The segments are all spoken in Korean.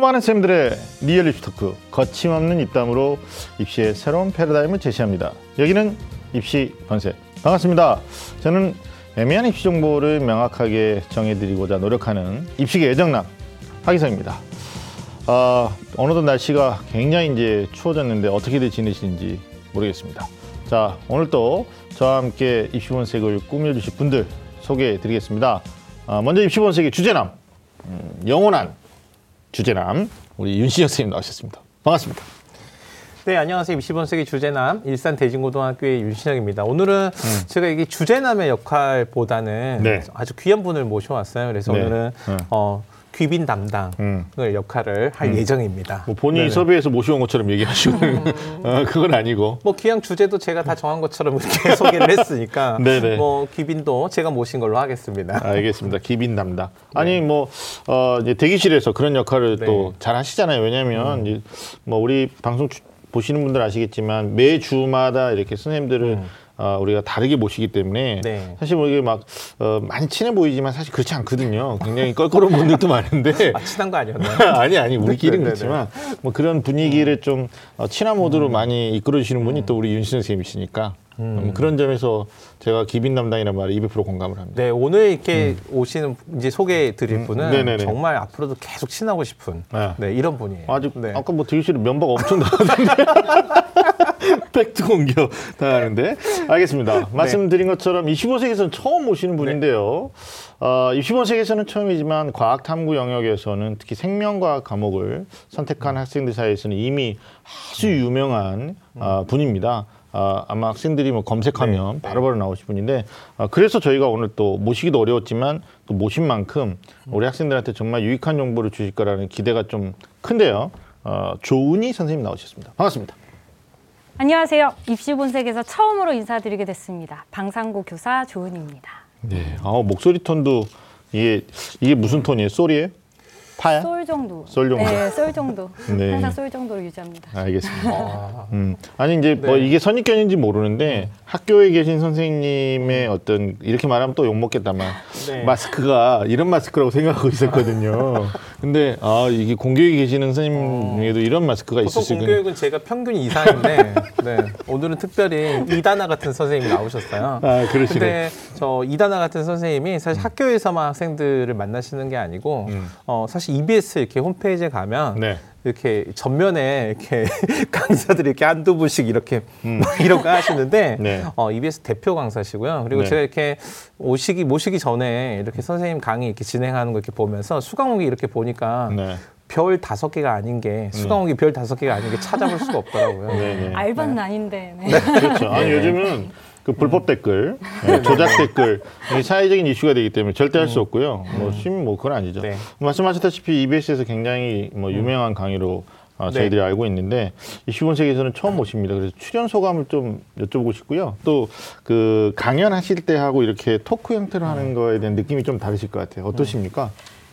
안다는 쌤들의 real 입시 토크 거침없는 입담으로 입시의 새로운 패러다임을 제시합니다. 여기는 입시본색 반갑습니다. 저는 애매한 입시 정보를 명확하게 정해드리고자 노력하는 입시계 애정남 하기성입니다. 아, 어느덧 날씨가 굉장히 이제 추워졌는데 어떻게들 지내시는지 모르겠습니다. 자, 오늘 또 저와 함께 입시본색을 꾸며주실 분들 소개해드리겠습니다. 아, 먼저 입시본색의 주제남, 음, 영원한 주제남 우리 윤신혁 선생님 나오셨습니다. 반갑습니다. 네, 안녕하세요. 20번세기 주제남 일산 대진고등학교의 윤신혁입니다. 오늘은 제가 이게 주제남의 역할보다는 네. 아주 귀한 분을 모셔왔어요. 그래서 네. 오늘은 네. 어, 귀빈 담당을 음. 역할을 할 예정입니다. 뭐 본인이 네네. 섭외해서 모셔온 것처럼 얘기하시고 어, 그건 아니고 뭐 귀한 주제도 제가 다 정한 것처럼 이렇게 소개를 했으니까 네네. 뭐 귀빈도 제가 모신 걸로 하겠습니다. 알겠습니다. 기빈 담당. 아니 뭐 어, 이제 대기실에서 그런 역할을 네. 또잘 하시잖아요. 왜냐하면 이제 뭐 우리 방송 주- 보시는 분들 아시겠지만 매 주마다 이렇게 선생님들을 어, 우리가 다르게 모시기 때문에 네. 사실 뭐 이게 막 어, 많이 친해 보이지만 사실 그렇지 않거든요. 굉장히 껄끄러운 분들도 많은데 아, 친한 거 아니었나요? 아니 아니 우리끼리는 네, 네, 그렇지만 뭐 그런 분위기를 좀 어, 친한 모드로 많이 이끌어 주시는 분이 또 우리 윤신 선생님이시니까 음, 그런 점에서 제가 기빈 담당이라는 말에 200% 공감을 합니다. 네, 오늘 이렇게 오시는 이제 소개해 드릴 분은 음. 네네네. 정말 앞으로도 계속 친하고 싶은 네. 네, 이런 분이에요. 아직 네. 아까 뭐 대기실에 면박 엄청 나왔는데 팩트 공격 당하는데 알겠습니다. 말씀드린 것처럼 25세기에서는 처음 오시는 분인데요. 어, 25세기에서는 처음이지만 과학 탐구 영역에서는 특히 생명과학 과목을 선택한 학생들 사이에서는 이미 아주 유명한 어, 분입니다. 아, 아마 학생들이 뭐 검색하면 바로바로 나오실 분인데 아, 그래서 저희가 오늘 또 모시기도 어려웠지만 또 모신 만큼 우리 학생들한테 정말 유익한 정보를 주실 거라는 기대가 좀 큰데요. 어, 조은희 선생님 나오셨습니다. 반갑습니다. 안녕하세요. 입시본색에서 처음으로 인사드리게 됐습니다. 방상고 교사 조은입니다. 네. 아, 목소리 톤도 이게 이게 무슨 톤이에요? 소리예요? 파야? 솔 정도. 솔 정도. 네, 솔 정도. 네. 항상 솔 정도로 유지합니다. 알겠습니다. 아, 음. 아니 이제 뭐 네. 이게 선입견인지 모르는데 학교에 계신 선생님의 어떤 이렇게 말하면 또 욕 먹겠다만 네. 마스크가 이런 마스크라고 생각하고 있었거든요. 근데 아 이게 공교육에 계시는 선생님 중에도 이런 마스크가 보통 있으시군. 공교육은 제가 평균 이상인데 네, 오늘은 특별히 이다나 같은 선생님이 나오셨어요. 아 그러시네. 근데 저 이다나 같은 선생님이 사실 학교에서만 학생들을 만나시는 게 아니고 음. 어, 사실 EBS 이렇게 홈페이지에 가면 네. 이렇게 전면에 이렇게 강사들이 이렇게 한두 분씩 이렇게 막 이런 거 하시는데 음. 네. 어, EBS 대표 강사시고요. 그리고 네. 제가 이렇게 오시기 모시기 전에 이렇게 선생님 강의 이렇게 진행하는 거 이렇게 보면서 수강록이 이렇게 보니까 네. 별 다섯 개가 아닌 게 수강록이 별 다섯 개가 아닌 게 찾아볼 수가 없더라고요. 네, 네. 알바는 아닌데. 네. 그렇죠. 아니 요즘은 그 불법 댓글, 예, 조작 댓글 이 사회적인 이슈가 되기 때문에 절대 할 수 없고요. 뭐 심뭐 그건 아니죠. 네. 말씀하셨다시피 EBS에서 굉장히 뭐 유명한 강의로 어, 저희들이 알고 있는데 이 15세기에서는 처음 모십니다. 그래서 출연 소감을 좀 여쭤보고 싶고요. 또 그 강연하실 때 하고 이렇게 토크 형태로 하는 거에 대한 느낌이 좀 다르실 것 같아요. 어떠십니까?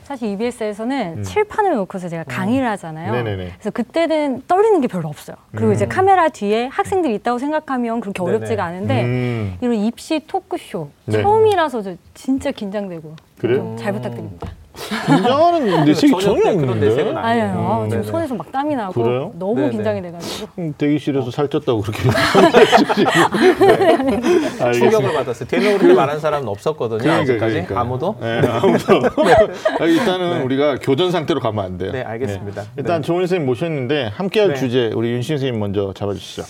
사실 EBS에서는 칠판을 놓고서 제가 강의를 하잖아요. 음. 네네네. 그래서 그때는 떨리는 게 별로 없어요. 그리고 이제 카메라 뒤에 학생들이 있다고 생각하면 그렇게. 어렵지가 않은데 음. 이런 입시 토크쇼 네. 처음이라서 저 진짜 긴장되고 그래요? 좀잘 부탁드립니다. 긴장하는 내색이 전혀 전혀 그런 없는데. 내색은 아니에요. 아니에요. 아, 음, 지금 네네. 손에서 막 땀이 나고 그래요? 너무 네네. 긴장이 돼가지고. 음, 대기실에서 살쪘다고 그렇게 알겠습니다. 충격을 받았어요. 대놓고 말한 사람은 없었거든요. 그러니까, 아직까지 그러니까. 아무도. 네, 아무도. 아, 일단은 우리가 교전 상태로 가면 안 돼요. 네, 알겠습니다. 일단 네. 조은 선생님 모셨는데 함께할 네. 주제 우리 윤신 선생님 먼저 잡아주시죠.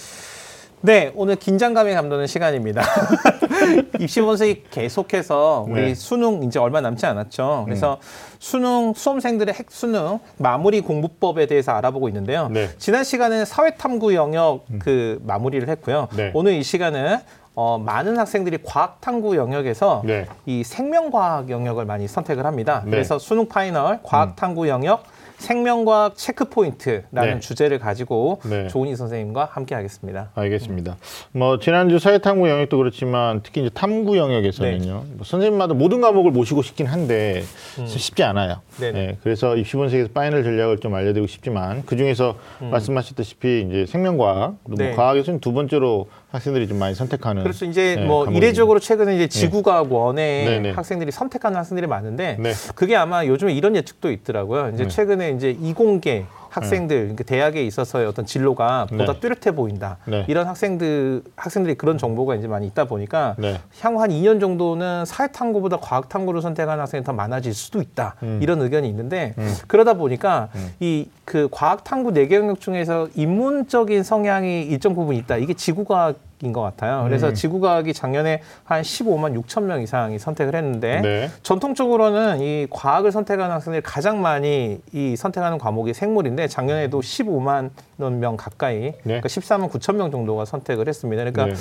네, 오늘 긴장감이 감도는 시간입니다. 입시본색이 계속해서 우리 네. 음. 수능 이제 얼마 남지 않았죠. 그래서 수능 수험생들의 핵 수능 마무리 공부법에 대해서 알아보고 있는데요. 네. 음. 지난 시간은 사회탐구 영역 그 마무리를 했고요. 네. 오늘 이 시간은 어, 많은 학생들이 과학 탐구 영역에서 네. 이 생명과학 영역을 많이 선택을 합니다. 네. 그래서 수능 final 과학 탐구 영역 생명과학 체크 포인트라는 네. 주제를 가지고 네. 조은희 선생님과 함께 하겠습니다. 알겠습니다. 뭐 지난주 사회탐구 영역도 그렇지만 특히 이제 탐구 영역에서는요. 뭐 선생님마다 모든 과목을 모시고 싶긴 한데 쉽지 않아요. 네네. 예, 그래서 입시 본색에서 final 전략을 좀 알려드리고 싶지만 그 중에서 말씀하셨다시피 이제 생명과학, 또 네. 뭐 과학에서는 두 번째로 학생들이 좀 많이 선택하는. 그래서 이제 네, 뭐 과목입니다. 이례적으로 최근에 이제 지구과학 원에 네, 네. 학생들이 선택하는 학생들이 많은데 네. 그게 아마 요즘에 이런 예측도 있더라고요. 이제 네. 최근에 이제 이공계 학생들 그러니까 대학에 있어서의 어떤 진로가 보다 네. 뚜렷해 보인다. 네. 이런 학생들 학생들이 그런 정보가 이제 많이 있다 보니까 네. 향후 한 2년 정도는 사회 탐구보다 과학 탐구를 선택하는 학생이 더 많아질 수도 있다. 음. 이런 의견이 있는데 그러다 보니까 이그 과학 탐구 네 개 영역 중에서 인문적인 성향이 일정 부분 있다. 이게 지구과학 인것 같아요. 그래서 음. 지구과학이 작년에 한 15만 6천 명 이상이 선택을 했는데 네. 전통적으로는 이 과학을 선택하는 학생들이 가장 많이 이 선택하는 과목이 생물인데 작년에도 15만 명 가까이 그러니까 14만 9천 명 정도가 선택을 했습니다. 그러니까 네.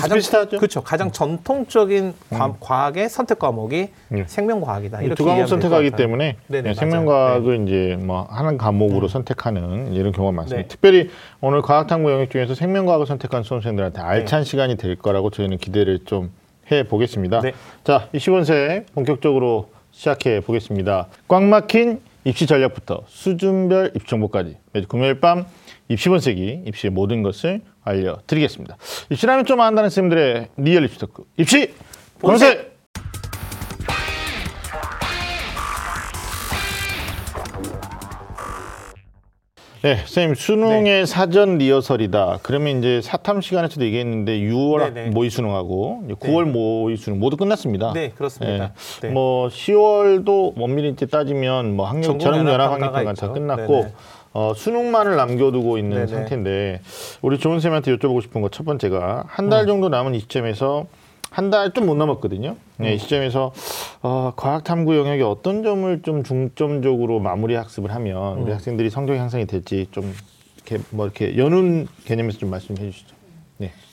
가장 비슷비슷하죠? 그렇죠. 가장 전통적인 과, 학의 선택 과목이 네. 생명과학이다. 이 이렇게 두 과목 선택하기. 때문에 네, 맞아요. 생명과학을 이제 뭐 하는 과목으로 선택하는 이런 경우가 많습니다. 네. 특별히 오늘 과학탐구 영역 중에서 생명과학을 선택한 수험생들한테 알찬 네. 시간이 될 거라고 저희는 기대를 좀 해 보겠습니다. 네. 자, 20원세 본격적으로 시작해 보겠습니다. 꽉 막힌 입시 전략부터 수준별 입시 정보까지 매주 금요일 밤 입시 본색이 입시의 모든 것을 알려드리겠습니다. 입시라면 좀 안다는 쌤들의 real 입시 토크 입시 본색! 본색! 네, 선생님 수능의 사전 리허설이다. 그러면 이제 사탐 시간에서도 얘기했는데 6월 네네. 모의 수능하고 이제 9월 모의 수능 모두 끝났습니다. 네, 그렇습니다. 네. 뭐 10월도 엄밀히 이제 따지면 뭐 학력 전국 연합 전국연합학력평가 다 있죠. 끝났고 네네. 어, 수능만을 남겨두고 있는 네네. 상태인데 우리 좋은 쌤한테 여쭤보고 싶은 거 첫 번째가 한 달 정도 남은 이 시점에서 한 달 좀 못 남았거든요. 네, 이 시점에서 어, 과학 탐구 영역에 어떤 점을 좀 중점적으로 마무리 학습을 하면 우리 학생들이 성적 향상이 될지 좀 이렇게 뭐 이렇게 연운 개념에서 좀 말씀해 주시죠.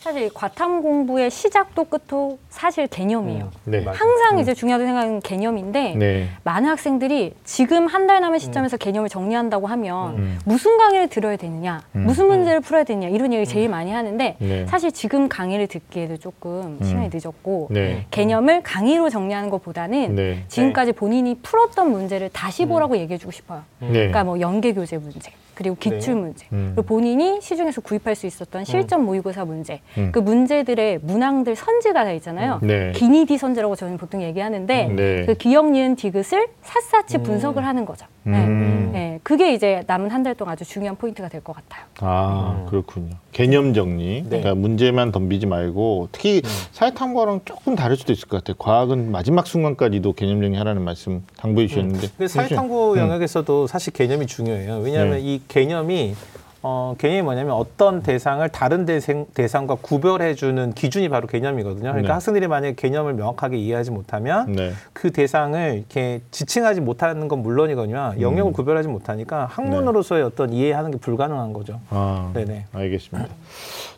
네, 사실 과탐 공부의 시작도 끝도 사실 개념이에요. 네, 맞아요. 항상 이제 중요하다고 생각하는 개념인데 네, 많은 학생들이 지금 한 달 남은 시점에서 개념을 정리한다고 하면 음. 무슨 강의를 들어야 되느냐, 음. 무슨 문제를 풀어야 되느냐 이런 얘기 제일 많이 하는데 네. 사실 지금 강의를 듣기에도 조금 시간이 늦었고 네, 개념을 강의로 정리하는 것보다는 네, 지금까지 본인이 풀었던 문제를 다시 보라고 얘기해주고 싶어요. 네, 그러니까 뭐 연계 교재 문제, 그리고 기출 네. 문제, 음. 그리고 본인이 시중에서 구입할 수 있었던 실전 모의고사 문제, 음. 그 문제들의 문항들 선지가 다 있잖아요. 네. 기니디 선지라고 저는 보통 얘기하는데 네. 그 기억, 니은, 디귿을 샅샅이 분석을 하는 거죠. 네. 음. 네. 그게 이제 남은 한 달 동안 아주 중요한 포인트가 될 것 같아요. 아 그렇군요. 개념 정리. 그러니까 문제만 덤비지 말고 특히 사회탐구랑 조금 다를 수도 있을 것 같아요. 과학은 마지막 순간까지도 개념 정리하라는 말씀 당부해 주셨는데. 근데 사회탐구 음. 영역에서도 사실 개념이 중요해요. 왜냐하면 네. 이 개념이 어, 개념이 뭐냐면 어떤 대상을 다른 대상, 대상과 구별해주는 기준이 바로 개념이거든요. 그러니까 네. 학생들이 만약에 개념을 명확하게 이해하지 못하면 네. 그 대상을 이렇게 지칭하지 못하는 건 물론이거니와 음. 영역을 구별하지 못하니까 학문으로서의 어떤 이해하는 게 불가능한 거죠. 아, 네네. 알겠습니다.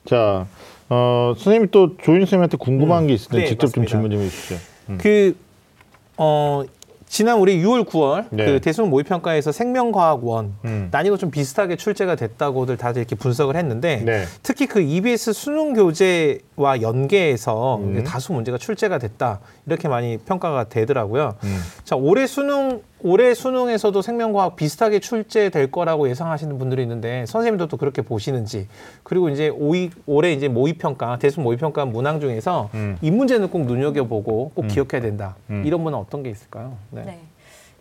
자, 어, 선생님이 또 조인 선생님한테 궁금한 게 있을 때 네, 직접 좀 맞습니다. 질문 좀 해주시죠. 음. 그, 어, 지난 우리 6월, 9월 네. 그 대수능 모의평가에서 생명과학원 음. 난이도 좀 비슷하게 출제가 됐다고들 다들 이렇게 분석을 했는데 네. 특히 그 EBS 수능 교재와 연계해서 음. 다수 문제가 출제가 됐다 이렇게 많이 평가가 되더라고요. 음. 자 올해 수능 올해 수능에서도 생명과학 비슷하게 출제될 거라고 예상하시는 분들이 있는데 선생님들도 그렇게 보시는지 그리고 이제 오이, 올해 이제 모의평가 대수능 모의평가 문항 중에서 음. 이 문제는 꼭 눈여겨보고 꼭 기억해야 된다 음. 이런 분은 어떤 게 있을까요? 네. 네.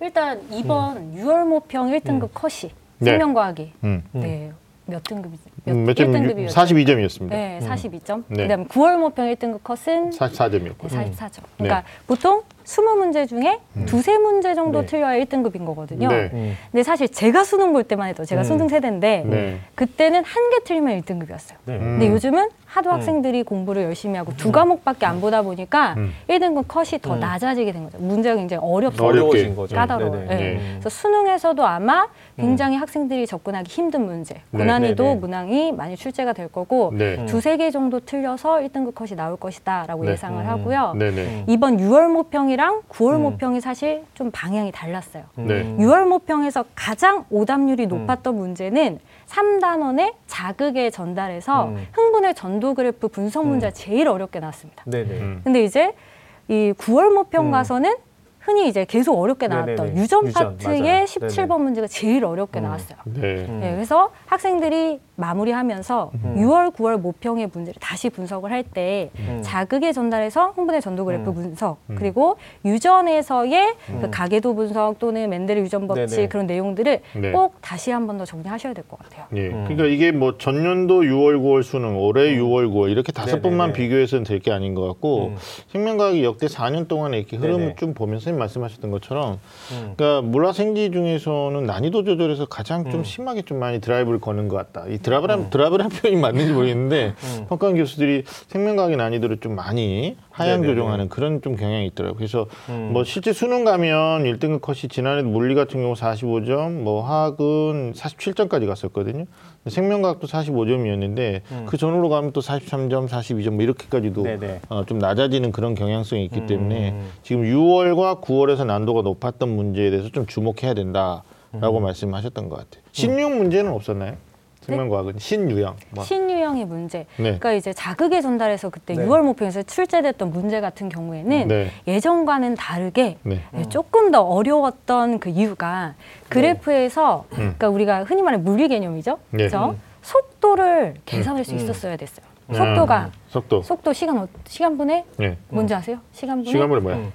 일단 이번 6월 모평 1등급 컷이 네. 생명과학이 음. 네. 몇 등급이죠? 몇, 음, 몇 점? 1등급이었죠? 42점이었습니다. 네, 42점. 네. 그다음에 9월 모평 1등급 컷은 44점이었고. 네, 44점. 그러니까 보통 20문제 중에 두세 문제 정도 네. 틀려야 1등급인 거거든요. 네. 음. 근데 사실 제가 수능 볼 때만 해도 제가 음. 수능 세대인데 네. 그때는 한 개 틀리면 1등급이었어요. 네. 음. 근데 요즘은 하도 학생들이 공부를 열심히 하고 두 과목밖에 안 보다 보니까 음. 1등급 컷이 더 음. 낮아지게 된 거죠. 문제가 굉장히 어렵습니다. 어렵게. 어려워진 거죠. 까다로워요. 네네. 네. 네. 그래서 수능에서도 아마 굉장히 학생들이 접근하기 힘든 문제, 네. 고난이도 네네. 문항이 많이 출제가 될 거고 네. 음. 두세 개 정도 틀려서 1등급 컷이 나올 것이다라고 네. 예상을 음. 하고요. 네네. 이번 6월 모평이랑 9월 음. 모평이 사실 좀 방향이 달랐어요. 네. 6월 모평에서 가장 오답률이 음. 높았던 문제는 3단원의 자극에 전달해서 음. 흥분의 전도 그래프 분석 문제가 음. 제일 어렵게 나왔습니다. 네네. 음. 근데 이제 이 9월 모평 음. 가서는 흔히 이제 계속 어렵게. 나왔던 유전 유전, 파트의 맞아요. 17번 네네. 문제가 제일 어렵게 음. 나왔어요. 네. 음. 네, 그래서 학생들이 마무리하면서 6월, 9월 모평의 문제를 다시 분석을 할때 음. 자극의 전달에서 흥분의 전도 그래프 분석 그리고 유전에서의 그 가계도 분석 또는 맨델의 유전 법칙 음. 네네. 그런 내용들을 네. 꼭 다시 한 번 더 정리하셔야 될 것 같아요. 예. 음. 그러니까 이게 뭐 전년도 6월, 9월 수능, 올해 6월, 9월 이렇게 다섯. 번만 비교해서는 될 게 아닌 것 같고 음. 생명과학이 역대 4년 동안에 이렇게 흐름을 네네. 좀 보면서 선생님 말씀하셨던 것처럼 음. 그러니까 물화생지 중에서는 난이도 조절에서 가장 좀 음. 심하게 좀 많이 드라이브를 거는 것 같다. 이 드라이브 란 드라이브란 표현이 맞는지 모르겠는데 음. 평가원 교수들이 생명과학의 난이도를 좀 많이 하향 네네네. 조정하는 그런 좀 경향이 있더라고요. 그래서 음. 뭐 실제 수능 가면 1등급 컷이 지난해 물리 같은 경우 45점, 뭐 화학은 47점까지 갔었거든요. 생명과학도 45점이었는데 음. 그 전으로 가면 또 43점, 42점 뭐 이렇게까지도 네네. 어, 좀 낮아지는 그런 경향성이 있기 음. 때문에 지금 6월과 9월에서 난도가 높았던 문제에 대해서 좀 주목해야 된다라고 음. 말씀하셨던 것 같아요. 신유형 문제는 없었나요? 생명과학은 신유형. 뭐. 신유형의 문제. 네. 그러니까 이제 자극의 전달에서 그때 네. 6월 모평에서 출제됐던 문제 같은 경우에는 네. 예전과는 다르게 네. 네, 조금 더 어려웠던 그 이유가 그래프에서 그러니까 우리가 흔히 말하는 물리 개념이죠. 네. 그렇죠? 속도를 계산할 수 있었어야 됐어요. 음. 속도가 속도. 속도 시간 어- 시간분의 네. 뭔지 아세요? 시간분의 시간분이 뭐야?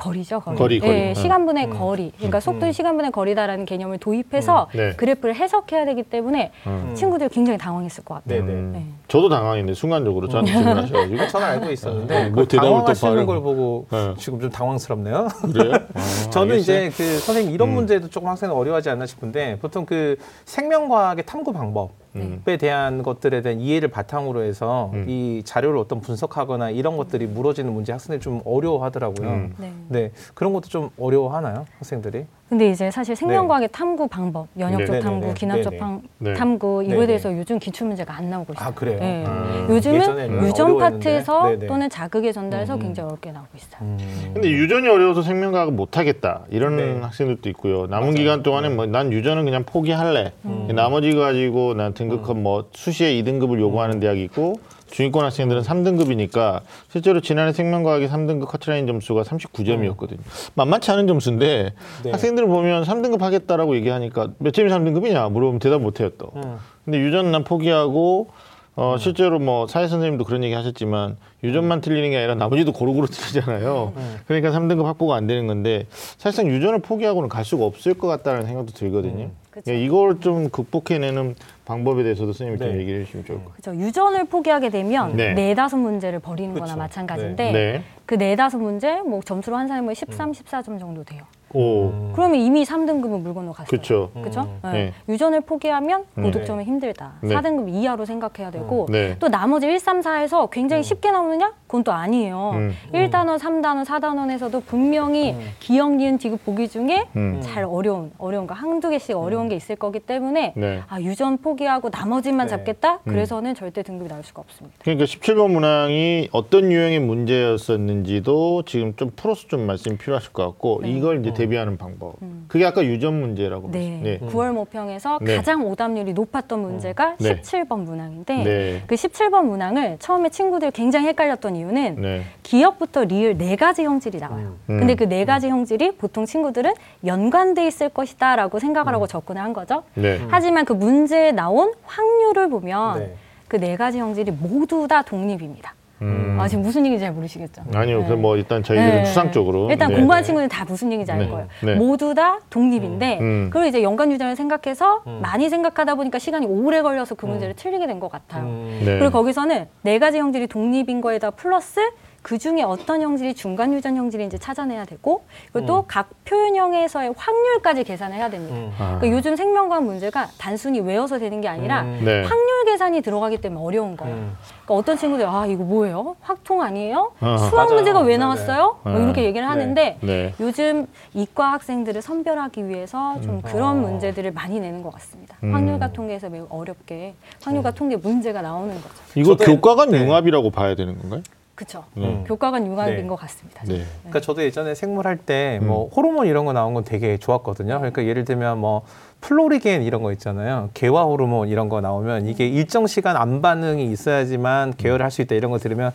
음. 거리죠, 거리. 거리, 거리. 예, 음. 시간분의 음. 거리. 그러니까 음. 속도는 시간분의 거리다라는 개념을 도입해서 음. 네. 그래프를 해석해야 되기 때문에 음. 친구들 굉장히 당황했을 것 같아요. 네네. 음. 네. 저도 당황했는데 순간적으로 저한테 질문하셔가지고 저는 알고 있었는데 네, 그뭐 대답을 또 당황하시는 걸 보고 네. 지금 좀 당황스럽네요. 그래요? 아, 저는 알겠어요. 이제 그 선생님 이런 음. 문제도 조금 학생은 어려워하지 않나 싶은데 보통 그 생명과학의 탐구 방법 에 음. 대한 것들에 대한 이해를 바탕으로 해서 음. 이 자료를 어떤 분석하거나 이런 것들이 물어지는 문제 학생들이 좀 어려워하더라고요. 음. 네. 네 그런 것도 좀 어려워하나요 학생들이? 근데 이제 사실 생명과학의 탐구 방법, 연역적 네. 탐구. 기납적 네네. 탐- 네. 탐구 이거에 네네. 대해서 요즘 기출 문제가 안 나오고 있어요. 아 그래요? 네. 음. 요즘은 유전. 파트에서 네네. 또는 자극의 전달에서 음. 굉장히 어렵게 나오고 있어요. 음. 근데 유전이 어려워서 생명과학을 못 하겠다 이런 네. 학생들도 있고요. 남은 맞아요. 기간 동안에 네. 뭐난 유전은 그냥 포기할래. 음. 나머지 가지고 난 등급컷 뭐 수시에 2등급을 요구하는 음. 대학이 있고 중위권 학생들은 3등급이니까 실제로 지난해 생명과학의 3등급 커트라인 점수가 39점이었거든요. 만만치 않은 점수인데 네. 학생들을 보면 3등급 하겠다라고 얘기하니까 몇 점이 3등급이냐 물어보면 대답 못해요 또. 음. 근데 유전 난 포기하고 어 실제로 뭐 사회 선생님도 그런 얘기 하셨지만 유전만 틀리는 게 아니라 나머지도 고루고루 틀리잖아요. 그러니까 3등급 확보가 안 되는 건데 사실상 유전을 포기하고는 갈 수가 없을 것 같다는 생각도 들거든요. 음. 예, 이걸 좀 극복해내는 방법에 대해서도 선생님이 좀 네. 얘기를 해주시면 좋을 것 같아요. 그렇죠. 유전을 포기하게 되면 네. 네. 다섯 문제를 버리는. 거나 마찬가지인데 네. 그 네다섯 문제 뭐 점수로 환산하면 13, 14점 정도 돼요. 오, 음. 그러면 이미 3등급은 물 건너 갔어요. 그렇죠. 그렇죠? 음. 네. 네. 유전을 포기하면 음. 고득점이 힘들다. 네. 4등급 이하로 생각해야 되고 네. 또 나머지 1, 3, 4에서 굉장히 쉽게 나오느냐? 그건 또 아니에요. 음. 1단원, 3단원, 4단원에서도 분명히 음. 기억, 니은, 디귿 보기 중에 음. 잘 어려운, 어려운 거 한두 개씩 어려운 게 있을 거기 때문에 네. 아, 유전 포기하고 나머지만 네. 잡겠다? 음. 그래서는 절대 등급이 나올 수가 없습니다. 그러니까 17번 문항이 어떤 유형의 문제였었는지도 지금 좀 풀어서 좀 말씀이 필요하실 것 같고 네. 이걸 이제 대비하는 방법. 그게 아까 유전 문제라고 네. 말씀- 9월 모평에서 네. 가장 오답률이 높았던 문제가 네. 17번 문항인데 네. 그 17번 문항을 처음에 친구들 굉장히 헷갈렸던 이유는 네. 기억부터 리을 네 가지 형질이 나와요. 음. 근데 그 네 가지 형질이 보통 친구들은 연관돼 있을 것이다라고 생각을 하고 접근을 한 거죠. 네. 하지만 그 문제에 나온 확률을 보면 네. 그네 가지 형질이 모두 다 독립입니다. 음. 아 지금 무슨 얘기인지 잘 모르시겠죠? 아니요, 네. 그뭐 일단 저희들은 네. 추상 적으로 일단 네. 공부한 친구들은 다 무슨 얘기인지 알 네. 거예요. 네. 모두 다 독립인데 음. 그리고 이제 연관 유전을 생각해서 음. 많이 생각하다 보니까 시간이 오래 걸려서 그 문제를 틀리게 된 것 같아요. 음. 네. 그리고 거기서는 네 가지 형질이 독립인 거에다 플러스 그 중에 어떤 형질이 중간 유전 형질인지 찾아내야 되고 그리고 또각 표현형에서의 확률까지 계산해야 됩니다. 음. 아. 그러니까 요즘 생명과학 문제가 단순히 외워서 되는 게 아니라 음. 네. 확률 계산이 들어가기 때문에 어려운 거예요. 음. 그러니까 어떤 친구들 아 이거 뭐예요? 확통 아니에요? 어. 수학 맞아요. 문제가 왜 네네. 나왔어요? 뭐 어. 이렇게 얘기를 하는데 네. 요즘 이과 학생들을 선별하기 위해서 좀 그런 어. 문제들을 많이 내는 것 같습니다. 음. 확률과 통계에서 매우 어렵게 확률과 통계 문제가 나오는 거죠. 이거 네. 융합이라고 봐야 되는 건가요? 그렇죠. 음. 교과간 융합인 네. 것 같습니다. 네. 그러니까 저도 예전에 생물 할때 음. 뭐 호르몬 이런 거 나온 건 되게 좋았거든요. 그러니까 예를 들면 뭐 플로리겐 이런 거 있잖아요. 개화 호르몬 이런 거 나오면 이게 일정 시간 안 반응이 있어야지만 개화를 할 수 있다 이런 거 들으면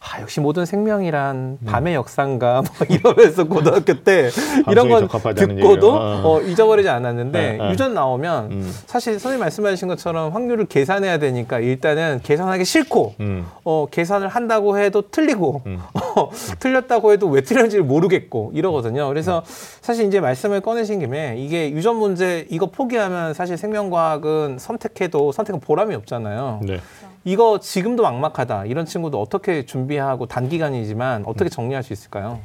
아 역시 모든 생명이란 밤의 역사인가 뭐 이러면서 고등학교 때 이런 건 듣고도. 어. 어, 잊어버리지 않았는데 네, 네. 유전 나오면 음. 사실 선생님 말씀하신 것처럼 확률을 계산해야 되니까 일단은 계산하기 싫고 음. 어, 계산을 한다고 해도 틀리고 음. 어, 틀렸다고 해도 왜 틀렸는지 를 모르겠고 이러거든요. 그래서 사실 이제 말씀을 꺼내신 김에 이게 유전 문제 이거 포기하면 사실 생명과학은 선택해도 선택은 보람이 없잖아요. 네. 이거 지금도 막막하다 이런 친구도 어떻게 준비하고 단기간이지만 어떻게 정리할 수 있을까요?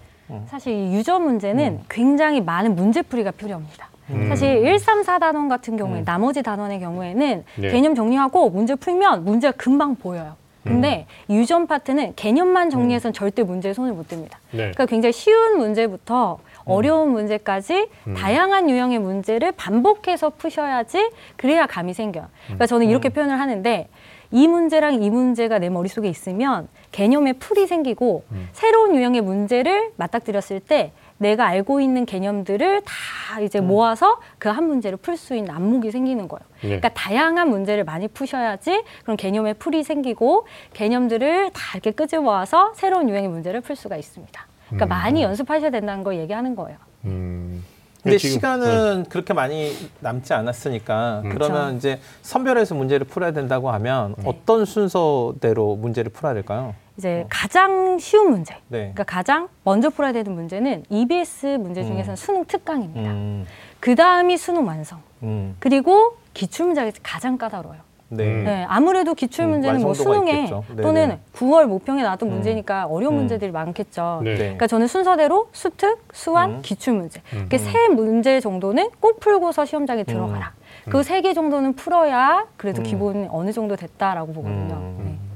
사실 이 유저 문제는 굉장히 많은 문제풀이가 필요합니다. 음. 사실 134단원 같은 경우에 나머지 단원의 경우에는 네. 개념 정리하고 문제 풀면 문제가 금방 보여요. 근데 음. 유전 파트는 개념만 정리해서는 절대 문제에 손을 못 댑니다. 네. 그러니까 굉장히 쉬운 문제부터 어려운 문제까지 다양한 유형의 문제를 반복해서 푸셔야지 그래야 감이 생겨요. 그러니까 저는 이렇게 표현을 하는데 이 문제랑 이 문제가 내 머릿속에 있으면 개념의 풀이 생기고 새로운 유형의 문제를 맞닥뜨렸을 때 내가 알고 있는 개념들을 다 이제 모아서 그 한 문제를 풀 수 있는 안목이 생기는 거예요. 네. 그러니까 다양한 문제를 많이 푸셔야지 그런 개념의 풀이 생기고 개념들을 다 이렇게 끄집어 와서 새로운 유형의 문제를 풀 수가 있습니다. 그러니까 많이 연습하셔야 된다는 걸 얘기하는 거예요. 음. 근데 지금- 시간은 그렇게 많이 남지 않았으니까 음. 그러면 그쵸. 이제 선별해서 문제를 풀어야 된다고 하면 어떤 순서대로 문제를 풀어야 될까요? 이제 가장 쉬운 문제. 네. 그러니까 가장 먼저 풀어야 되는 문제는 EBS 문제 중에서는 수능 특강입니다. 음, 그 다음이 수능 완성. 음, 그리고 기출 문제가 가장 까다로워요. 네. 음. 네, 아무래도 기출 음, 문제는 뭐 완성도가 수능에. 네네. 또는 9월 모평에 나왔던 음. 문제니까 어려운 음. 문제들이 많겠죠. 네. 그러니까 저는 순서대로 수특, 수완, 음. 기출 문제. 이렇게 세 문제 정도는 꼭 풀고서 시험장에 들어가라. 그 세 개 정도는 풀어야 그래도 음. 기본 어느 정도 됐다라고 보거든요.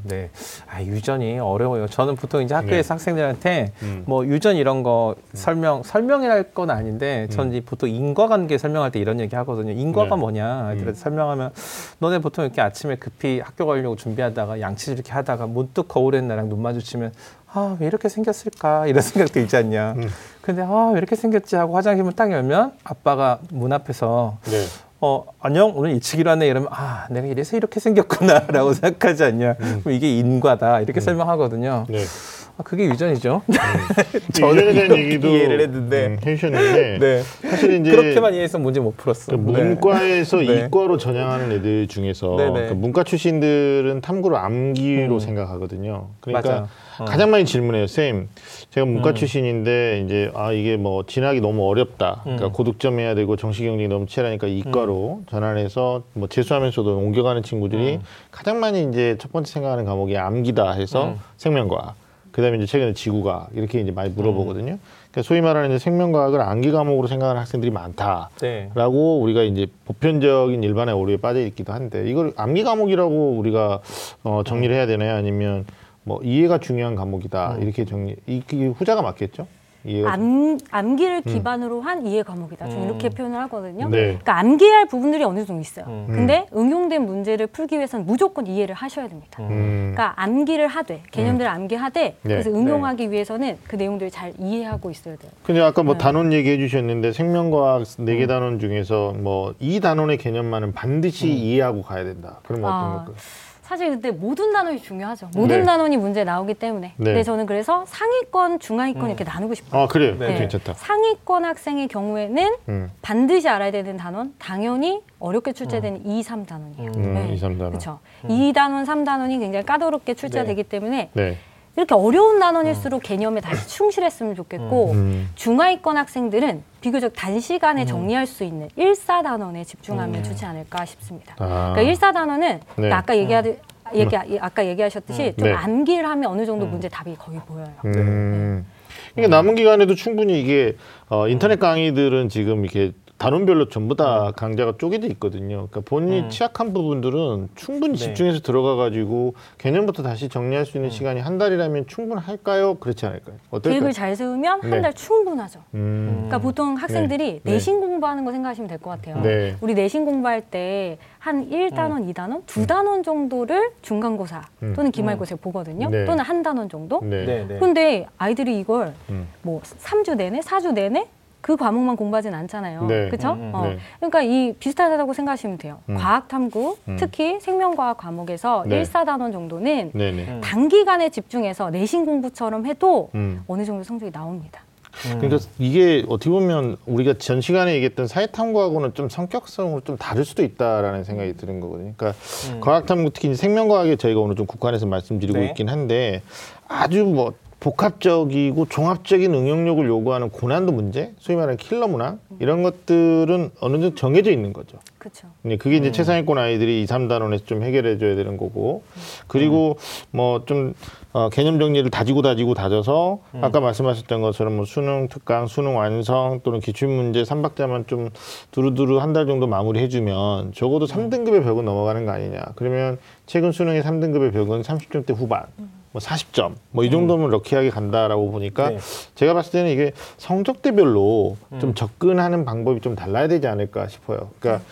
음, 네. 아, 유전이 어려워요. 저는 보통 이제 학교에서 네. 학생들한테 음. 뭐 유전 이런 거 설명, 설명이랄 건 아닌데 전 이제 보통 인과관계 설명할 때 이런 얘기 하거든요. 인과가 네. 뭐냐. 애들한테 설명하면 너네 보통 이렇게 아침에 급히 학교 가려고 준비하다가 양치 이렇게 하다가 문득 거울에 나랑 눈 마주치면 아, 왜 이렇게 생겼을까? 이런 생각 들지 않냐. 음. 근데 아, 왜 이렇게 생겼지 하고 화장실 문딱 열면 아빠가 문 앞에서 네. 어, 안녕, 오늘 일하네. 이러면, 아, 내가 이래서 이렇게 생겼구나. 라고 생각하지 않냐. 그럼 이게 인과다. 이렇게 설명하거든요. 네. 아, 그게 유전이죠. 유전에 대한 얘기도 이해를 했는데. 음, 해주셨는데 네. 사실 이제 그렇게만 이해해서 문제 못 풀었어. 그 문과에서 네. 이과로 전향하는 애들 중에서 네네. 그 문과 출신들은 탐구를 암기로 음. 생각하거든요. 그러니까 맞아요. 어. 가장 많이 질문해요, 쌤. 제가 문과 음. 출신인데 이제 아 이게 뭐 진학이 너무 어렵다. 그러니까 음. 고득점 해야 되고 정시 경쟁이 너무 치열하니까 이과로 전환해서 뭐 재수하면서도 옮겨가는 친구들이 음. 가장 많이 이제 첫 번째 생각하는 과목이 암기다 해서 음. 생명과학. 그다음에 이제 최근에 지구과학 이렇게 이제 많이 물어보거든요. 음. 그러니까 소위 말하는 이제 생명과학을 암기 과목으로 생각하는 학생들이 많다. 네. 라고 우리가 이제 보편적인 일반의 오류에 빠져 있기도 한데 이걸 암기 과목이라고 우리가 어, 정리를 해야 되나요? 아니면 뭐 이해가 중요한 과목이다 음. 이렇게 정리 이, 이 후자가 맞겠죠? 이해가 암, 암기를 기반으로 한 이해 과목이다. 좀 음. 이렇게 표현을 하거든요. 네. 그러니까 암기할 부분들이 어느 정도 있어요. 음. 근데 응용된 문제를 풀기 위해서는 무조건 이해를 하셔야 됩니다. 음, 그러니까 암기를 하되 개념들을 암기하되 그래서 네. 응용하기 위해서는 그 내용들을 잘 이해하고 있어야 돼요. 근데 아까 뭐 네. 단원 얘기해 주셨는데 생명과학 네 음. 개 단원 중에서 뭐 이 단원의 개념만은 반드시 이해하고 가야 된다. 그러면 어떤 아, 걸까요? 사실 근데 모든 단원이 중요하죠. 모든 네. 단원이 문제 나오기 때문에. 네. 근데 저는 그래서 상위권, 중하위권 이렇게 나누고 싶어요. 아 그래요? 네. 괜찮다. 상위권 학생의 경우에는 음, 반드시 알아야 되는 단원 당연히 어렵게 출제되는 이, 삼 단원이에요. 음, 이, 삼 단원. 그렇죠. 이 단원, 삼 단원이 굉장히 까다롭게 출제되기 때문에 네. 이렇게 어려운 단원일수록 개념에 다시 충실했으면 좋겠고 음. 중하위권 학생들은 비교적 단시간에 정리할 수 있는 일사 단원에 집중하면 좋지 않을까 싶습니다. 아. 그러니까 일사 단원은 네. 아까 얘기하 얘기 아까 얘기하셨듯이 좀 네. 암기를 하면 어느 정도 문제 답이 거의 보여요. 음. 그러니까 남은 기간에도 충분히 이게 어, 인터넷 강의들은 지금 이렇게 단원별로 전부 다 강좌가 쪼개져 있거든요. 그러니까 본인이 음. 취약한 부분들은 충분히 네. 집중해서 들어가 가지고 개념부터 다시 정리할 수 있는 시간이 한 달이라면 충분할까요? 그렇지 않을까요? 어떨까요? 계획을 잘 세우면 네. 한달 충분하죠. 음. 그러니까 보통 학생들이 네. 내신 공부하는 거 생각하시면 될 것 같아요. 네. 우리 내신 공부할 때한 1단원, 2단원, 두 단원 정도를 중간고사 음. 또는 기말고사에 보거든요. 네. 또는 한 단원 정도. 네. 네, 네. 근데 아이들이 이걸 음. 뭐 3주 내내, 4주 내내 그 과목만 공부하진 않잖아요. 네. 그렇죠? 음, 음. 어. 네. 그러니까 이 비슷하다고 생각하시면 돼요. 음. 과학 탐구, 음. 특히 생명과학 과목에서 네. 일사 단원 정도는 네네. 음. 단기간에 집중해서 내신 공부처럼 해도 음. 어느 정도 성적이 나옵니다. 음. 그러니까 이게 어떻게 보면 우리가 전 시간에 얘기했던 사회탐구하고는 좀 성격성으로 좀 다를 수도 있다라는 생각이 드는 거거든요. 그러니까 음. 과학탐구 특히 생명과학에 저희가 오늘 좀 국한해서 말씀드리고 네. 있긴 한데 아주 뭐 복합적이고 종합적인 응용력을 요구하는 고난도 문제, 소위 말하는 킬러 문항 이런 것들은 어느 정도 정해져 있는 거죠. 그렇죠. 근데 그게 이제 음. 최상위권 아이들이 2, 3단원에서 좀 해결해 줘야 되는 거고 그리고 뭐좀 어, 개념 정리를 다지고 다지고 다져서 음. 아까 말씀하셨던 것처럼 뭐 수능 특강, 수능 완성 또는 기출 문제 삼박자만 좀 두루두루 한 달 정도 마무리해 주면 적어도 삼등급의 벽은 넘어가는 거 아니냐. 그러면 최근 수능의 삼등급의 벽은 30점대 후반. 뭐 40점 뭐 이 정도면 럭키하게 간다라고 보니까 네. 제가 봤을 때는 이게 성적대별로 음. 좀 접근하는 방법이 좀 달라야 되지 않을까 싶어요. 그러니까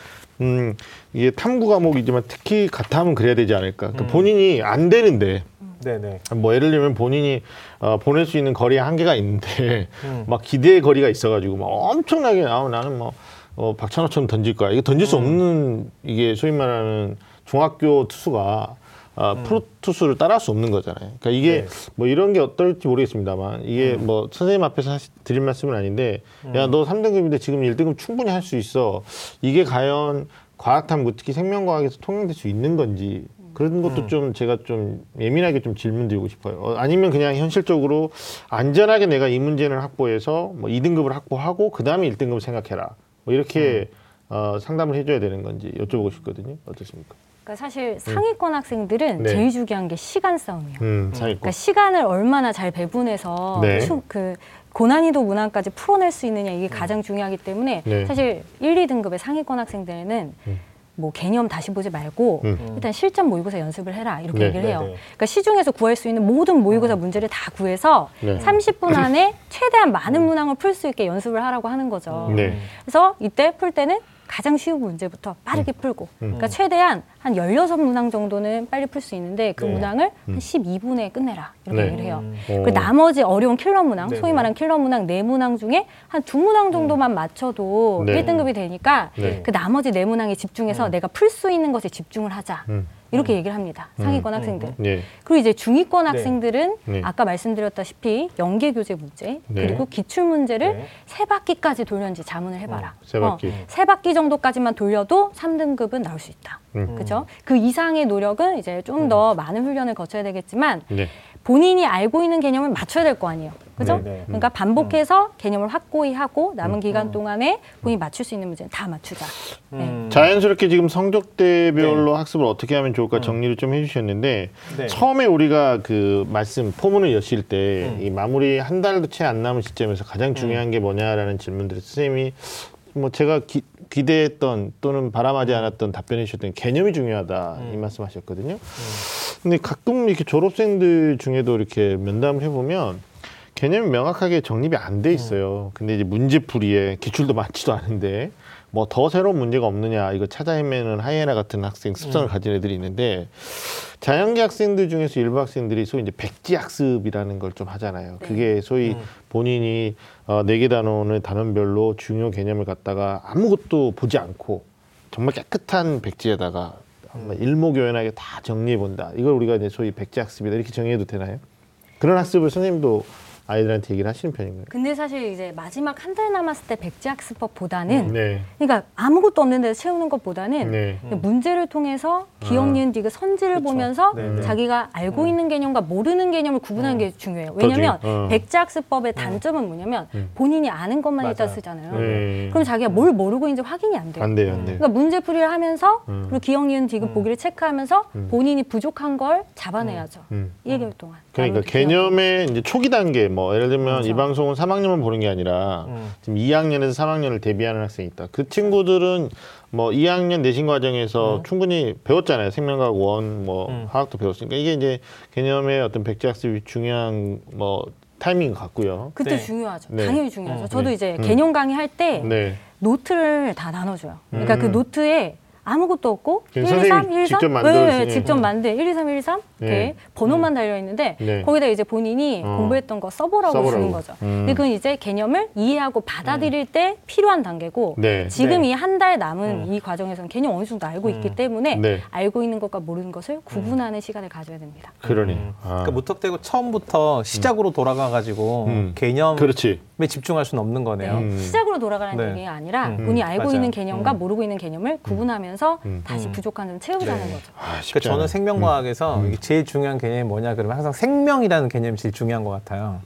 음 이게 탐구 과목이지만 특히 같하면 그래야 되지 않을까. 그러니까 음. 본인이 안 되는데 네네. 뭐 예를 들면 본인이 어, 보낼 수 있는 거리에 한계가 있는데 음. 막 기대의 거리가 있어가지고 막 엄청나게 아 나는 뭐 어, 박찬호처럼 던질 거야. 이게 던질 수 음. 없는 이게 소위 말하는 중학교 투수가 어, 음. 프로 투수를 따라할 수 없는 거잖아요. 그러니까 이게 네. 뭐 이런 게 어떨지 모르겠습니다만 이게 음. 뭐 선생님 앞에서 사실 드릴 말씀은 아닌데 야너 3등급인데 지금 1등급 충분히 할 수 있어. 이게 과연 과학탐구 특히 생명과학에서 통용될 수 있는 건지 그런 것도 음. 좀 제가 좀 예민하게 좀 질문 드리고 싶어요. 어, 아니면 그냥 현실적으로 안전하게 내가 이 문제를 확보해서 뭐 2등급을 확보하고 그 다음에 1등급 생각해라. 뭐 이렇게 어, 상담을 해줘야 되는 건지 여쭤보고 싶거든요. 어떻습니까? 그러니까 사실 상위권 학생들은 네. 제일 중요한 게 시간 싸움이에요. 음. 그러니까 시간을 얼마나 잘 배분해서 네. 충- 그 고난이도 문항까지 풀어낼 수 있느냐 이게 가장 중요하기 때문에 네. 사실 1, 2등급의 상위권 학생들은 음. 뭐 개념 다시 보지 말고 음. 일단 실전 모의고사 연습을 해라 이렇게 네. 얘기를 네, 해요. 네. 그러니까 시중에서 구할 수 있는 모든 모의고사 문제를 다 구해서 네. 30분 안에 최대한 많은 문항을 풀 수 있게 연습을 하라고 하는 거죠. 네. 그래서 이때 풀 때는 가장 쉬운 문제부터 빠르게 풀고 그러니까 최대한 한 16문항 정도는 빨리 풀 수 있는데 그 네. 문항을 한 12분에 끝내라 이렇게 네. 얘기를 해요. 음. 어. 그 나머지 어려운 킬러 문항, 네네. 소위 말하는 킬러 문항 네 문항 중에 한 두 문항 정도만 맞춰도 네. 1등급이 되니까 네. 그 나머지 네 문항에 집중해서 내가 풀 수 있는 것에 집중을 하자. 음. 이렇게 얘기를 합니다. 상위권 학생들. 네. 그리고 이제 중위권 네. 학생들은 네. 아까 말씀드렸다시피 연계 교재 문제 네. 그리고 기출 문제를 네. 세 바퀴까지 돌렸는지 자문을 해봐라. 어, 세 바퀴. 세 바퀴 정도까지만 돌려도 3등급은 나올 수 있다. 음. 그죠? 그 이상의 노력은 이제 좀 더 많은 훈련을 거쳐야 되겠지만 네. 본인이 알고 있는 개념을 맞춰야 될 거 아니에요. 그죠? 네, 네. 그러니까 반복해서 개념을 확고히 하고 남은 음. 기간 동안에 본인이 맞출 수 있는 문제는 다 맞추자. 네. 음. 자연스럽게 지금 성적대별로 학습을 어떻게 하면 좋을까 정리를 좀 해주셨는데 네. 처음에 우리가 그 말씀 포문을 여실 때 음. 이 마무리 한 달도 채 안 남은 시점에서 가장 중요한 게 뭐냐라는 질문들을 선생님이 뭐 제가 기, 기대했던 또는 바람하지 않았던 답변해 주셨던 개념이 중요하다 이 말씀하셨거든요. 근데 가끔 이렇게 졸업생들 중에도 이렇게 면담을 해보면 개념이 명확하게 정립이 안 돼 있어요. 근데 이제 문제풀이에 기출도 많지도 않은데 뭐 더 새로운 문제가 없느냐 이거 찾아 헤매는 하이에나 같은 학생 습성을 가진 애들이 있는데 자연계 학생들 중에서 일부 학생들이 소위 이제 백지 학습이라는 걸 좀 하잖아요. 그게 소위 음. 본인이 어, 네개 단원을 단원별로 중요 개념을 갖다가 아무것도 보지 않고 정말 깨끗한 백지에다가 정말 일목요연하게 다 정리해 본다. 이걸 우리가 이제 소위 백지 학습이다 이렇게 정의해도 되나요? 그런 학습을 선생님도 아이들한테 얘기를 하시는 편인가요? 근데 사실 이제 마지막 한 달 남았을 때 백지 학습법보다는 네. 그러니까 아무것도 없는 데서 채우는 것보다는 네. 그냥 문제를 통해서 기억, 니은, 디귿 선지를 그쵸. 보면서 네, 네. 자기가 알고 있는 개념과 모르는 개념을 구분하는 게 중요해요. 더 왜냐하면 어. 백지 학습법의 단점은 뭐냐면 본인이 아는 것만 맞아요. 일단 쓰잖아요. 네. 그럼 자기가 뭘 모르고 있는지 확인이 안 돼요. 안 돼요, 안 돼요. 그러니까 문제 풀이를 하면서 음. 그리고 기억, 니은, 디귿 보기를 체크하면서 본인이 부족한 걸 잡아내야죠. 음. 1개월 동안. 그러니까. 개념의 이제 초기 단계 뭐 예를 들면 이 방송은 3학년만 보는 게 아니라 음. 지금 2학년에서 3학년을 대비하는 학생이 있다. 그 친구들은 뭐 2학년 내신 과정에서 충분히 배웠잖아요. 생명과학 원, 뭐 음. 화학도 배웠으니까 이게 이제 개념의 어떤 백지학습이 중요한 뭐 타이밍 같고요. 그때 네. 중요하죠. 네. 당연히 중요하죠. 음. 저도 네. 이제 음. 개념 강의 할 때 네. 노트를 다 나눠줘요. 그러니까 음. 그 노트에 아무것도 없고 그냥 1, 2, 3, 선생님이 1, 2, 3 직접 만들어주신- 네, 직접 만든 1, 2, 3, 1, 2, 3 이렇게 네. 번호만 달려 있는데 네. 거기다 이제 본인이 어. 공부했던 거 써보라고, 써보라고. 주는 거죠. 음. 근데 그건 이제 개념을 이해하고 받아들일 때 필요한 단계고 네. 지금 네. 이한 달 남은 이 과정에서는 개념 어느 정도 알고 있기 때문에 네. 알고 있는 것과 모르는 것을 구분하는 시간을 가져야 됩니다. 그러니. 음. 아. 그러니까 무턱대고 처음부터 시작으로 돌아가가지고 음. 개념에 그렇지. 집중할 수는 없는 거네요. 음. 시작으로 돌아가는 네. 얘기가 아니라 음. 본인이 알고 맞아요. 있는 개념과 음. 모르고 있는 개념을 구분하면서 음. 다시 음. 부족한 점 채우자는 네. 거죠. 아, 그러니까 저는. 생명과학에서 음. 제일 중요한 개념이 뭐냐 그러면 항상 생명이라는 개념이 제일 중요한 것 같아요.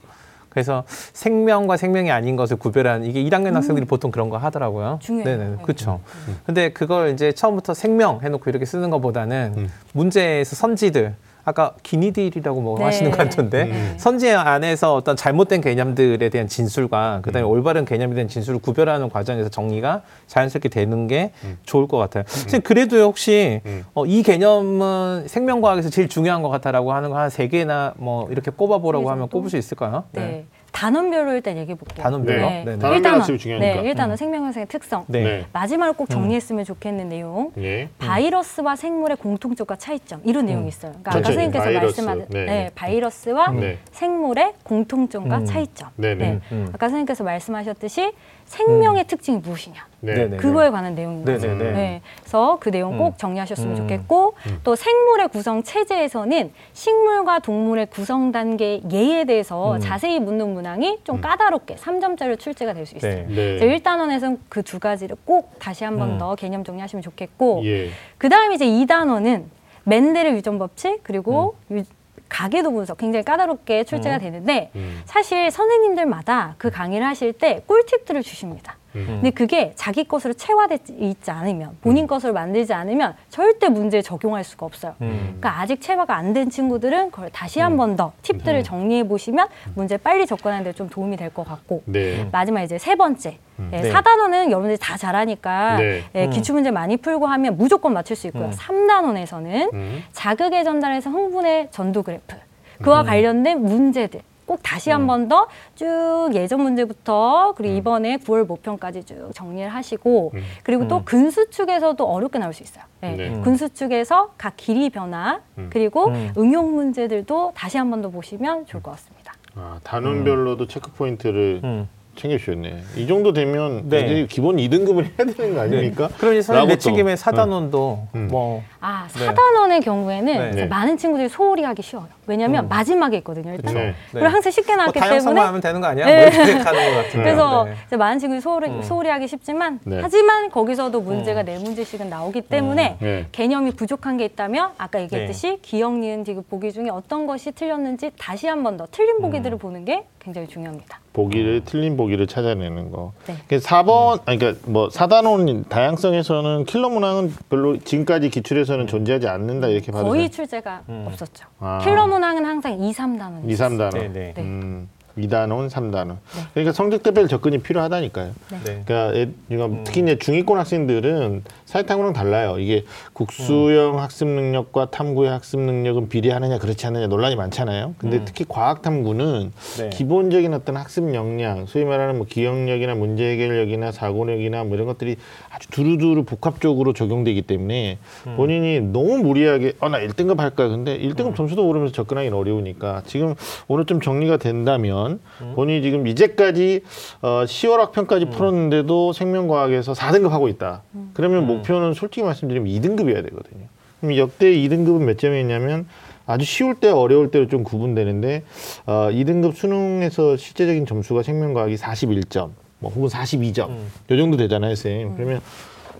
그래서 생명과 생명이 아닌 것을 구별하는 이게 1학년 학생들이 보통 그런 거 하더라고요. 음. 중요해요. 네네, 네. 그렇죠. 근데 그걸 이제 처음부터 생명 해놓고 이렇게 쓰는 것보다는 음. 문제에서 선지들 아까 기니딜이라고 뭐 네. 하시는 것 같은데 음. 선지 안에서 어떤 잘못된 개념들에 대한 진술과 그다음에 올바른 개념에 대한 진술을 구별하는 과정에서 정리가 자연스럽게 되는 게 좋을 것 같아요. 선생님 그래도 혹시 음. 어, 이 개념은 생명과학에서 제일 중요한 것 같다라고 하는 거 한 세 개나 뭐 이렇게 꼽아보라고 세 하면? 꼽을 수 있을까요? 네. 단원별로 일단 얘기해 볼게요. 단원별로? 네. 네네. 단원별 일단은 학습이 중요하니까. 네, 일단은 생명현생의 특성. 네. 네. 마지막으로 꼭 정리했으면 좋겠는 내용. 예. 바이러스와 생물의 공통점과 차이점 이런 내용이 있어요. 그러니까 아까 음. 천천히. 선생님께서 바이러스. 말씀하신 네. 네, 바이러스와 네. 생물의 공통점과 음. 차이점. 네네. 네. 음. 아까 선생님께서 말씀하셨듯이 생명의 특징이 무엇이냐. 네. 네네. 그거에 관한 내용입니다. 네네네. 네. 그래서 그 내용 꼭 음. 정리하셨으면 음. 좋겠고 또 생물의 구성 체제에서는 식물과 동물의 구성 단계 예에 대해서 음. 자세히 묻는 문항이 좀 까다롭게 3점짜리 출제가 될 수 있어요. 네. 네. 제 1단원에서는 그 두 가지를 꼭 다시 한번 음. 더 개념 정리하시면 좋겠고 예. 그 다음에 이제 2단원은 맨델의 유전 법칙 그리고 유- 가계도 분석 굉장히 까다롭게 출제가 되는데 음. 사실 선생님들마다 그 강의를 하실 때 꿀팁들을 주십니다. 음. 근데 그게 자기 것으로 체화되지 있지 않으면 본인 것으로 만들지 않으면 절대 문제에 적용할 수가 없어요. 음. 그러니까 아직 체화가 안 된 친구들은 그걸 다시 한 번 더 팁들을 정리해 보시면 문제 빨리 접근하는 데 좀 도움이 될 것 같고 네. 마지막 이제 세 번째 예, 네. 사단원은 여러분들이 다 잘하니까 네. 예, 음. 기출 문제 많이 풀고 하면 무조건 맞출 수 있고요. 음. 삼단원에서는 음. 자극의 전달에서 흥분의 전도 그래프 그와 관련된 문제들 꼭 다시 한 번 더 쭉 예전 문제부터 그리고 이번에 9월 모평까지 쭉 정리를 하시고 음. 그리고 또 음. 근수 축에서도 어렵게 나올 수 있어요. 예. 네. 음. 근수 축에서 각 길이 변화 음. 그리고 음. 응용 문제들도 다시 한 번 더 보시면 좋을 것 같습니다. 아, 단원별로도 체크 포인트를 음. 챙겨주셨네. 이 정도 되면 네. 애들이 기본 2등급을 해야 되는 거 아닙니까? 그러니 선생님 라고 내친김에 또. 사단원도 음. 뭐 아, 네. 사단원의 경우에는 네. 이제 네. 많은 친구들이 소홀히 하기 쉬워요. 왜냐하면 음. 마지막에 있거든요, 일단. 네. 그리고 항상 쉽게 뭐 나왔기 다양성만 때문에 하면 되는 거 아니야? 네. 뭐 이렇게 하는 것 같은데. 그래서 네. 이제 많은 친구들이 소홀히, 음. 소홀히 하기 쉽지만 네. 하지만 거기서도 문제가 네 문제씩은 나오기 때문에 네. 개념이 부족한 게 있다면 아까 얘기했듯이 기억, 니은, 디귿 보기 중에 어떤 것이 틀렸는지 다시 한 번 더 틀린 보기들을 보는 게 굉장히 중요합니다. 보기를 틀린 보기를 찾아내는 거. 네. 그 4번 아니 그러니까 뭐 사단원 다양성에서는 킬러 문항은 별로 지금까지 기출에서는 존재하지 않는다 이렇게 봐도 거의 돼요? 출제가 음. 없었죠. 아. 킬러 문항은 항상 2, 3단원. 2, 3단원. 네, 네. 네. 음. 2단원, 3단원. 그러니까 성적 대별 접근이 필요하다니까요. 네. 그러니까 애- 이거 특히 이제 중위권 학생들은 사회탐구랑 달라요. 이게 국수형 학습 능력과 탐구의 학습 능력은 비례하느냐 그렇지 않느냐 논란이 많잖아요. 근데 음. 특히 과학 탐구는 네. 기본적인 어떤 학습 역량, 소위 말하는 뭐 기억력이나 문제 해결력이나 사고력이나 뭐 이런 것들이 아주 두루두루 복합적으로 적용되기 때문에 음. 본인이 너무 무리하게 어 나 1등급 할까 근데 1등급 음. 점수도 오르면서 접근하기는 어려우니까 지금 오늘 좀 정리가 된다면 음. 본인이 지금 이제까지 어 10월 학편까지 풀었는데도 생명과학에서 4등급 하고 있다. 그러면 목표는 솔직히 말씀드리면 2등급이어야 되거든요. 그럼 역대 2등급은 몇 점이었냐면 아주 쉬울 때 어려울 때로 좀 구분되는데 어 2등급 수능에서 실제적인 점수가 생명과학이 41점, 뭐 혹은 42점 음. 요 정도 되잖아요, 쌤. 그러면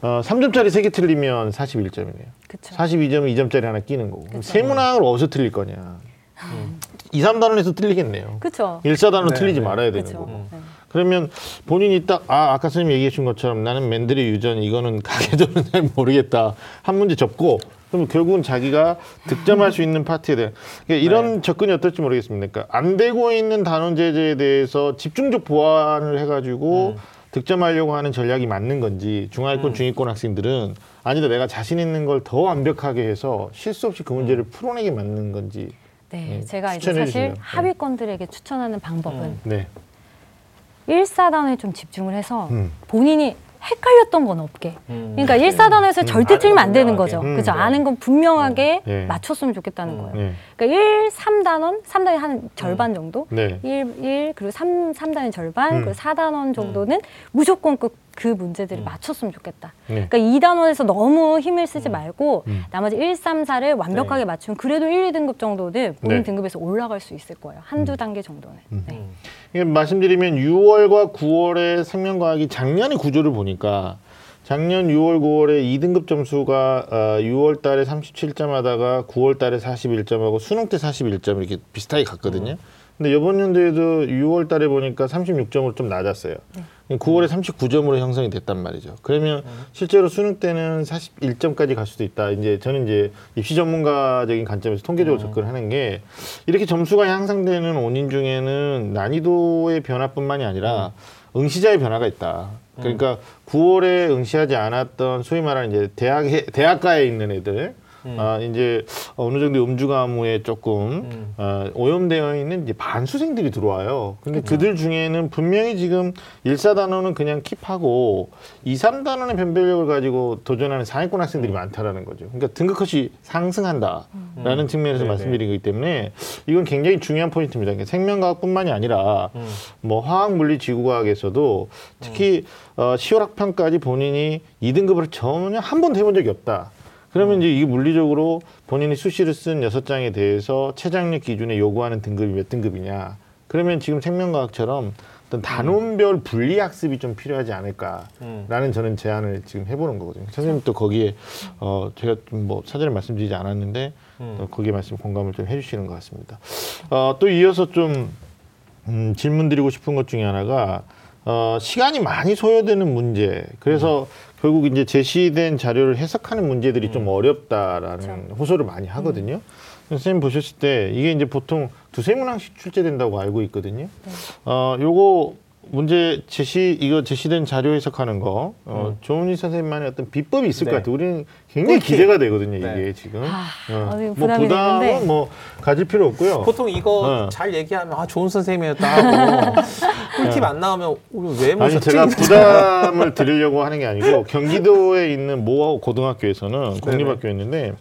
어 3점짜리 3개 틀리면 41점이네요. 그렇죠. 42점은 2점짜리 하나 끼는 거고. 그럼 세문항을 어디서 틀릴 거냐. 음. 2, 3단원에서 틀리겠네요. 그렇죠. 1, 4단원 네, 틀리지 네. 말아야 되는 그렇죠. 거고. 네. 그러면 본인이 딱, 아, 아까 선생님 얘기해 준 것처럼 나는 맨들의 유전, 이거는 가계도는 잘 모르겠다. 한 문제 접고, 그럼 결국은 자기가 득점할 수 있는 파트에 대한, 그러니까 이런 네. 접근이 어떨지 모르겠습니다. 그러니까 안 되고 있는 단원 제재에 대해서 집중적 보완을 해가지고 음. 득점하려고 하는 전략이 맞는 건지, 중하위권, 음. 중위권 학생들은 아니다, 내가 자신 있는 걸 더 완벽하게 해서 실수 없이 그 문제를 풀어내게 맞는 건지. 네, 네, 제가 이제 사실 주시면. 네. 하위권들에게 추천하는 방법은 음. 네. 일 1사단에 좀 집중을 해서 음. 본인이 헷갈렸던 건 없게. 음. 그러니까 일사단에서 절대 아는 틀리면 건안 되는 분명하게. 거죠. 음, 그죠? 네. 아는 건 분명하게 네. 맞췄으면 좋겠다는 거예요. 네. 그러니까 1, 3단원, 3단이 한 절반 정도? 네. 1, 1 그리고 3, 삼단의 절반, 음. 그리고 4단원 정도는 무조건 그, 그 문제들을 맞췄으면 좋겠다. 네. 그러니까 2단원에서 너무 힘을 쓰지 말고 음. 나머지 1, 3, 4를 완벽하게 맞추면 그래도 1, 2등급 정도는 본인 네. 등급에서 올라갈 수 있을 거예요. 한두 단계 정도는. 네. 이게 말씀드리면 6월과 9월의 생명과학이 작년의 구조를 보니까 작년 6월, 9월에 2등급 점수가 어, 6월 달에 37점 하다가 9월 달에 41점하고 수능 때 41점 이렇게 비슷하게 갔거든요. 근데 이번 연도에도 6월 달에 보니까 36점으로 좀 낮았어요. 9월에 39점으로 형성이 됐단 말이죠. 그러면 실제로 수능 때는 41점까지 갈 수도 있다. 이제 저는 이제 입시 전문가적인 관점에서 통계적으로 접근하는 게 이렇게 점수가 향상되는 원인 중에는 난이도의 변화뿐만이 아니라 응시자의 변화가 있다. 그러니까 9월에 응시하지 않았던 소위 말하는 이제 대학에 대학가에 있는 애들 아 이제 어느 정도 음주 가무에 조금 어, 오염되어 있는 이제 반수생들이 들어와요. 근데 그들 중에는 분명히 지금 일사 단원은 그냥 킵하고 이삼 단원의 변별력을 가지고 도전하는 상위권 학생들이 많다라는 거죠. 그러니까 등급 컷이 상승한다라는 측면에서 네네. 말씀드린 거기 때문에 이건 굉장히 중요한 포인트입니다. 그러니까 생명과학뿐만이 아니라 뭐 화학, 물리, 지구과학에서도 특히 어, 10월 학평까지 본인이 2등급을 전혀 한 번도 해본 적이 없다. 그러면 이제 이게 물리적으로 본인이 수시를 쓴 여섯 장에 대해서 최장력 기준에 요구하는 등급이 몇 등급이냐. 그러면 지금 생명과학처럼 어떤 단원별 분리 학습이 좀 필요하지 않을까라는 저는 제안을 지금 해보는 거거든요. 선생님 또 거기에 어 제가 좀 뭐 사전에 말씀드리지 않았는데 또 거기에 말씀 공감을 좀 해주시는 것 같습니다. 어, 또 이어서 좀 음, 질문 드리고 싶은 것 중에 하나가 어, 시간이 많이 소요되는 문제. 그래서 결국 이제 제시된 자료를 해석하는 문제들이 좀 어렵다라는 호소를 많이 하거든요. 선생님 보셨을 때 이게 이제 보통 두세 문항씩 출제된다고 알고 있거든요. 어, 요거 문제 제시 이거 제시된 자료 해석하는 거 어, 조은희 선생님만의 어떤 비법이 있을 네. 것 같아요. 우리는 굉장히 꿀팁. 기대가 되거든요. 이게 네. 지금 아, 어, 아주 뭐 부담이 부담은 되는데. 뭐 가질 필요 없고요. 보통 이거 어. 잘 얘기하면 아 좋은 선생님이었다 꿀팁 안 나오면 우리 왜 아니 모셨지? 제가 부담을 드리려고 하는 게 아니고 경기도에 있는 모 고등학교에서는 공립학교였는데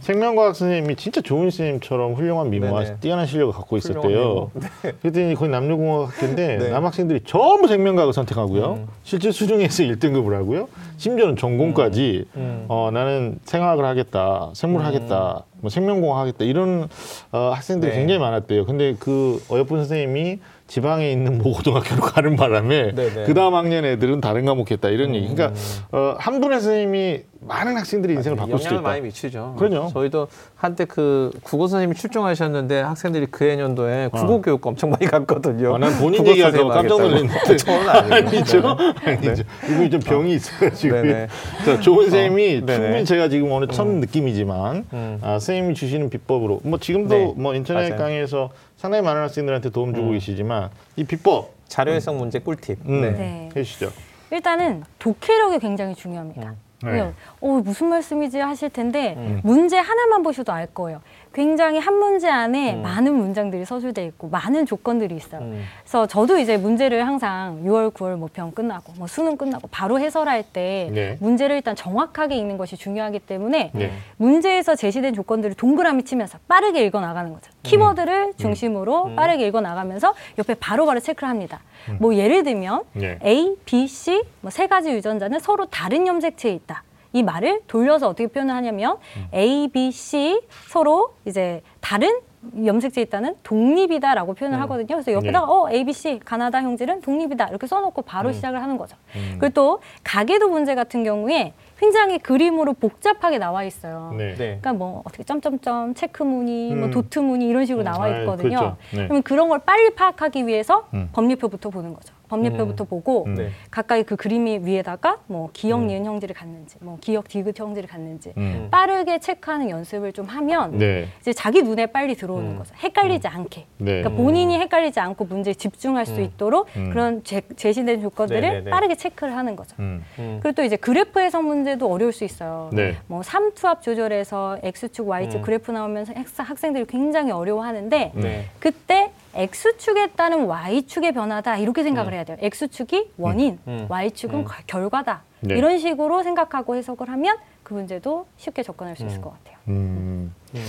생명과학 선생님이 진짜 좋은 선생님처럼 훌륭한 미모와 네네. 뛰어난 실력을 갖고 있었대요. 미모. 그랬더니 거기 남녀공학 학교인데 네. 남학생들이 전부 생명과학을 선택하고요. 음. 실제 수중에서 1등급을 하고요. 심지어는 전공까지 음. 어, 나는 생화학을 하겠다, 생물을 하겠다, 뭐 생명공학 하겠다 이런 어, 학생들이 네. 굉장히 많았대요. 근데 그 어여쁜 선생님이 지방에 있는 모 고등학교로 가는 바람에. 그 다음 학년 애들은 다른 과목 했다 이런 얘기. 그러니까 음. 어, 한 분의 선생님이 많은 학생들의 인생을 바꿀 수도 영향을 있다. 많이 미치죠. 그럼요. 저희도 한때 그 국어 선생님이 출중하셨는데 학생들이 그 해년도에 국어 교육 엄청 많이 갔거든요. 아, 난 본인 얘기할까 봐 깜짝 놀랐는데. 저는 아니고. 아니죠? 아니죠. 이분이 좀 병이 있어가지고. 네네. 자, 좋은 선생님이 어, 네네. 충분히 제가 지금 오늘 첫 느낌이지만, 음. 아, 선생님이 주시는 비법으로, 뭐 지금도 네. 뭐 인터넷 맞아요. 음. 강의에서 상당히 많은 학생들한테 도움 주고 계시지만, 이 비법 자료 해석 문제 꿀팁. 음, 네. 네. 해주시죠. 일단은 독해력이 굉장히 중요합니다. 네. 그냥, 어, 무슨 말씀이지 하실 텐데 음. 문제 하나만 보셔도 알 거예요. 굉장히 한 문제 안에 음. 많은 문장들이 서술돼 있고 많은 조건들이 있어요. 음. 그래서 저도 이제 문제를 항상 6월, 9월 모평 끝나고 뭐 수능 끝나고 바로 해설할 때 네. 문제를 일단 정확하게 읽는 것이 중요하기 때문에 네. 문제에서 제시된 조건들을 동그라미 치면서 빠르게 읽어 나가는 거죠. 키워드를 중심으로 음. 빠르게 읽어 나가면서 옆에 바로바로 체크를 합니다. 뭐 예를 들면 네. A, B, C 뭐 세 가지 유전자는 서로 다른 염색체에 있다. 이 말을 돌려서 어떻게 표현을 하냐면 A, B, C 서로 이제 다른 염색체에 있다는 독립이다라고 표현을 하거든요. 그래서 옆에다가 어 A, B, C 가나다 형질은 독립이다 이렇게 써놓고 바로 시작을 하는 거죠. 그리고 또 가계도 문제 같은 경우에 굉장히 그림으로 복잡하게 나와 있어요. 네. 네. 그러니까 뭐 어떻게 점점점 체크 무늬, 뭐 음. 도트 무늬 이런 식으로 음, 나와 아, 있거든요. 그렇죠. 네. 그러면 그런 걸 빨리 파악하기 위해서 음. 법률표부터 보는 거죠. 법률표부터 보고 음. 네. 가까이 그 그림이 위에다가 뭐 기역 니은 형질을 갖는지, 뭐 기역 디귿 형질을 갖는지 음. 빠르게 체크하는 연습을 좀 하면 네. 이제 자기 눈에 빨리 들어오는 음. 거죠. 헷갈리지 않게. 네. 그러니까 본인이 헷갈리지 않고 문제에 집중할 수 음. 있도록 음. 그런 제, 제시된 조건들을 네네네. 빠르게 체크를 하는 거죠. 음. 음. 그리고 또 이제 그래프 해석 문제도 어려울 수 있어요. 네. 뭐 삼투압 조절해서 x축, y축 음. 그래프 나오면서 학- 학생들이 굉장히 어려워하는데 음. 네. 그때 X축에 따른 Y축의 변화다 이렇게 생각을 해야 돼요. X축이 원인, 음. Y축은 음. 가- 결과다. 네. 이런 식으로 생각하고 해석을 하면 그 문제도 쉽게 접근할 수 있을 음. 것 같아요. 음, 음.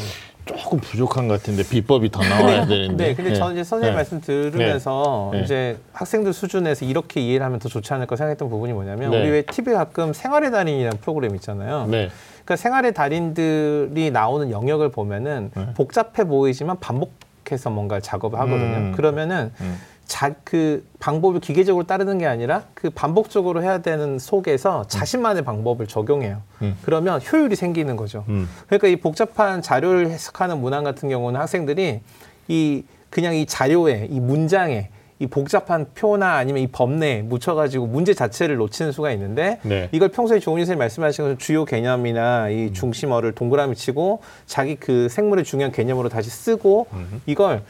조금 부족한 것 같은데 비법이 더 나와야 되는데. 네, 근데 저는 이제 선생님 네. 말씀 들으면서 네. 이제 학생들 수준에서 이렇게 이해를 하면 더 좋지 않을까 생각했던 부분이 뭐냐면 네. 우리 왜 TV에 가끔 생활의 달인이라는 프로그램 있잖아요. 네. 그러니까 생활의 달인들이 나오는 영역을 보면은 네. 복잡해 보이지만 반복 해서 뭔가 작업을 하거든요. 음. 그러면은 음. 자, 그 방법을 기계적으로 따르는 게 아니라 그 반복적으로 해야 되는 속에서 자신만의 방법을 적용해요. 음. 그러면 효율이 생기는 거죠. 음. 그러니까 이 복잡한 자료를 해석하는 문항 같은 경우는 학생들이 이 그냥 이 자료에 이 문장에 이 복잡한 표나 아니면 이 법내에 묻혀가지고 문제 자체를 놓치는 수가 있는데 네. 이걸 평소에 조은희 선생님 말씀하신 것처럼 주요 개념이나 이 중심어를 동그라미 치고 자기 그 생물의 중요한 개념으로 다시 쓰고 이걸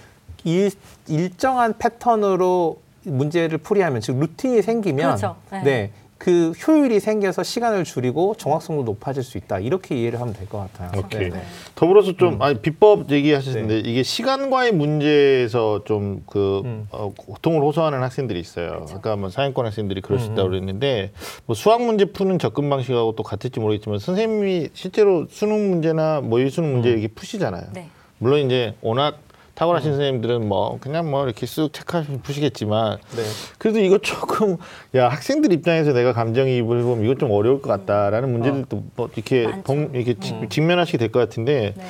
일, 일정한 패턴으로 문제를 풀이하면 즉 루틴이 생기면 그렇죠. 네. 네. 그 효율이 생겨서 시간을 줄이고 정확성도 높아질 수 있다. 이렇게 이해를 하면 될 것 같아요. 오케이. 네. 더불어서 좀 아니, 비법 얘기하셨는데 네. 이게 시간과의 문제에서 좀그 음. 어, 고통을 호소하는 학생들이 있어요. 그렇죠. 아까 뭐 사연권 학생들이 그럴 수 음, 있다고 그랬는데 뭐 수학 문제 푸는 접근 방식하고 또 같을지 모르겠지만 선생님이 실제로 수능 문제나 모의 수능 문제 음. 이렇게 푸시잖아요. 네. 물론 이제 워낙 음. 탁월하신 선생님들은 뭐 그냥 뭐 이렇게 쓱 체크하시면 푸시겠지만 네. 그래도 이거 조금 야 학생들 입장에서 내가 감정이입을 해보면 이거 좀 어려울 것 같다라는 문제들도 뭐 이렇게 많죠. 동, 이렇게 지- 음. 직면하시게 될 것 같은데 네.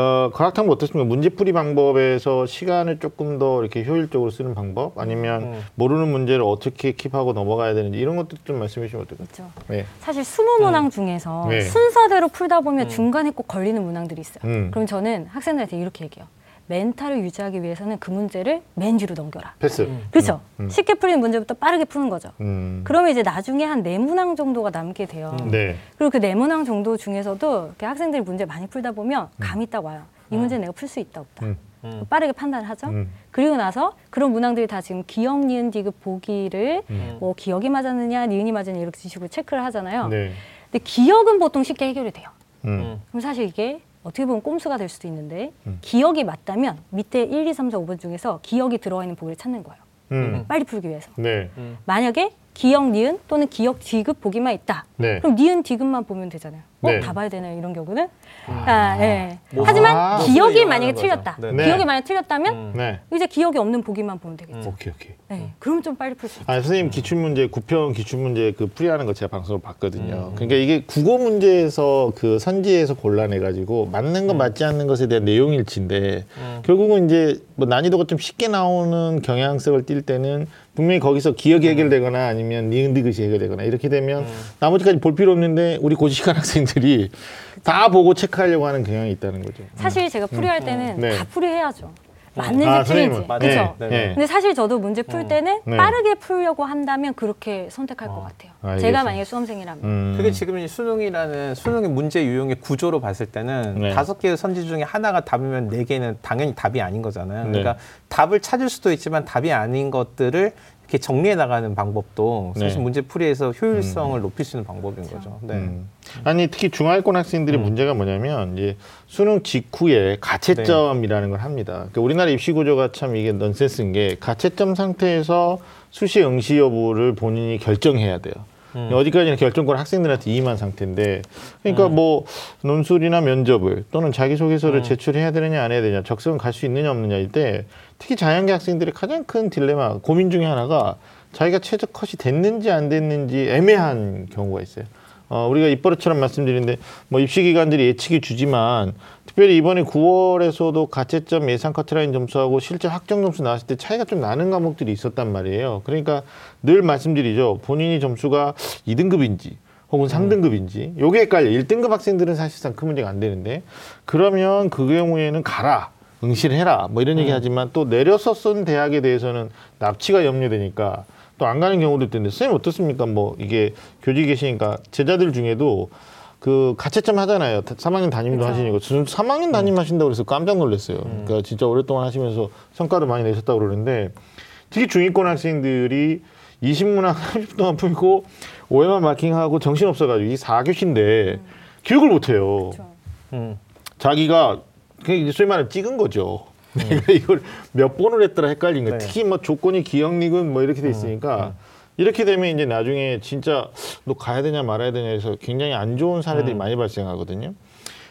어, 과학탐구 어떻습니까? 문제풀이 방법에서 시간을 조금 더 이렇게 효율적으로 쓰는 방법 아니면 음. 모르는 문제를 어떻게 킵하고 넘어가야 되는지 이런 것도 좀 말씀해 주시면 어떨까요? 네. 사실 스무 문항 중에서 네. 순서대로 풀다 보면 중간에 꼭 걸리는 문항들이 있어요. 음. 그럼 저는 학생들한테 이렇게 얘기해요. 멘탈을 유지하기 위해서는 그 문제를 맨 뒤로 넘겨라. 패스. 그렇죠? 음. 쉽게 풀리는 문제부터 빠르게 푸는 거죠. 음. 그러면 이제 나중에 한 네 문항 정도가 남게 돼요. 음. 네. 그리고 그 네 문항 정도 중에서도 이렇게 학생들이 문제 많이 풀다 보면 감이 딱 와요. 이 음. 문제 는 내가 풀 수 있다 없다. 음. 음. 빠르게 판단을 하죠. 음. 그리고 나서 그런 문항들이 다 지금 기역, 니은, 디귿 보기를 음. 뭐 기역이 맞았느냐, 니은이 맞았느냐 이렇게 식으로 체크를 하잖아요. 네. 근데 기역은 보통 쉽게 해결이 돼요. 음. 음. 그럼 사실 이게 어떻게 보면 꼼수가 될 수도 있는데 음. 기역이 맞다면 밑에 1, 2, 3, 4, 5번 중에서 기역이 들어가 있는 보기를 찾는 거예요. 음. 빨리 풀기 위해서. 네. 음. 만약에 기역, 니은 또는 기역, 디귿 보기만 있다. 네. 그럼 니은, 디귿만 보면 되잖아요. 어? 네. 다 봐야 되나요? 이런 경우는? 아, 예. 뭐- 하지만 아. 기억이 만약에 거죠. 틀렸다. 네. 네. 기억이 만약에 틀렸다면 음. 네. 이제 기억이 없는 보기만 보면 되겠죠. 오케이 오케이. 네. 그럼 좀 빨리 풀 수 있죠. 아 선생님 기출 문제 구평 기출 문제 그 풀이하는 거 제가 방송을 봤거든요. 음. 그러니까 이게 국어 문제에서 그 선지에서 골라내 가지고 맞는 거 맞지 않는 것에 대한 내용 일치인데 음. 결국은 이제 뭐 난이도가 좀 쉽게 나오는 경향성을 띌 때는 분명히 거기서 기억이 해결되거나 아니면 니은디귿이 해결되거나 이렇게 되면 나머지까지 볼 필요 없는데 우리 고시간 학생들이 다 보고 체크하려고 하는 경향이 있다는 거죠. 사실 제가 풀이할 때는 네. 다 풀이해야죠. 맞는지 아, 틀린지. 그렇죠. 네, 네. 네. 근데 사실 저도 문제 풀 때는 네. 빠르게 풀려고 한다면 그렇게 선택할 것 같아요. 알겠습니다. 제가 만약에 수험생이라면. 음. 그게 지금 이 수능이라는 수능의 문제 유형의 구조로 봤을 때는 네. 다섯 개의 선지 중에 하나가 답이면 네 개는 당연히 답이 아닌 거잖아요. 네. 그러니까 답을 찾을 수도 있지만 답이 아닌 것들을 이렇게 정리해 나가는 방법도 사실 네. 문제 풀이에서 효율성을 높일 수 있는 방법인 거죠. 네. 음. 아니 특히 중하위권 학생들의 음. 문제가 뭐냐면 이제 수능 직후에 가채점이라는 걸 합니다. 그러니까 우리나라 입시 구조가 참 이게 넌센스인 게 가채점 상태에서 수시 응시 여부를 본인이 결정해야 돼요. 음. 어디까지나 결정권 학생들한테 이임한 상태인데 그러니까 뭐 논술이나 면접을 또는 자기소개서를 음. 제출해야 되느냐 안 해야 되냐 적성을 갈수 있느냐 없느냐일 때 특히 자연계 학생들의 가장 큰 딜레마 고민 중에 하나가 자기가 최저 컷이 됐는지 안 됐는지 애매한 경우가 있어요. 어, 우리가 입버릇처럼 말씀드리는데 뭐 입시 기관들이 예측이 주지만 특별히 이번에 9월에서도 가채점 예상 커트라인 점수하고 실제 확정 점수 나왔을 때 차이가 좀 나는 과목들이 있었단 말이에요. 그러니까 늘 말씀드리죠. 본인이 점수가 2등급인지 혹은 3등급인지 요게 헷갈려. 1등급 학생들은 사실상 큰 문제가 안 되는데 그러면 그 경우에는 가라. 응시를 해라. 뭐 이런 얘기 하지만 또 내려서 쓴 대학에 대해서는 납치가 염려되니까 또 안 가는 경우도 있던데 선생님 어떻습니까? 뭐 이게 교직에 계시니까 제자들 중에도 그 가채점 하잖아요. 3학년 담임도 그렇죠. 하시니까 저는 3학년 담임 하신다고 그래서 깜짝 놀랐어요. 그러니까 진짜 오랫동안 하시면서 성과도 많이 내셨다고 그러는데 특히 중위권 학생들이 20문항 30분 동안 풀고 오해만 마킹하고 정신 없어가지고 이 4교시인데 교육을 못해요. 그렇죠. 음. 자기가 그냥 소위 말하면 찍은 거죠. 내가 이걸 몇 번을 했더라 헷갈린 거야. 네. 특히 뭐 조건이 기억리군 뭐 이렇게 돼 있으니까 이렇게 되면 이제 나중에 진짜 너 가야 되냐 말아야 되냐 해서 굉장히 안 좋은 사례들이 많이 발생하거든요.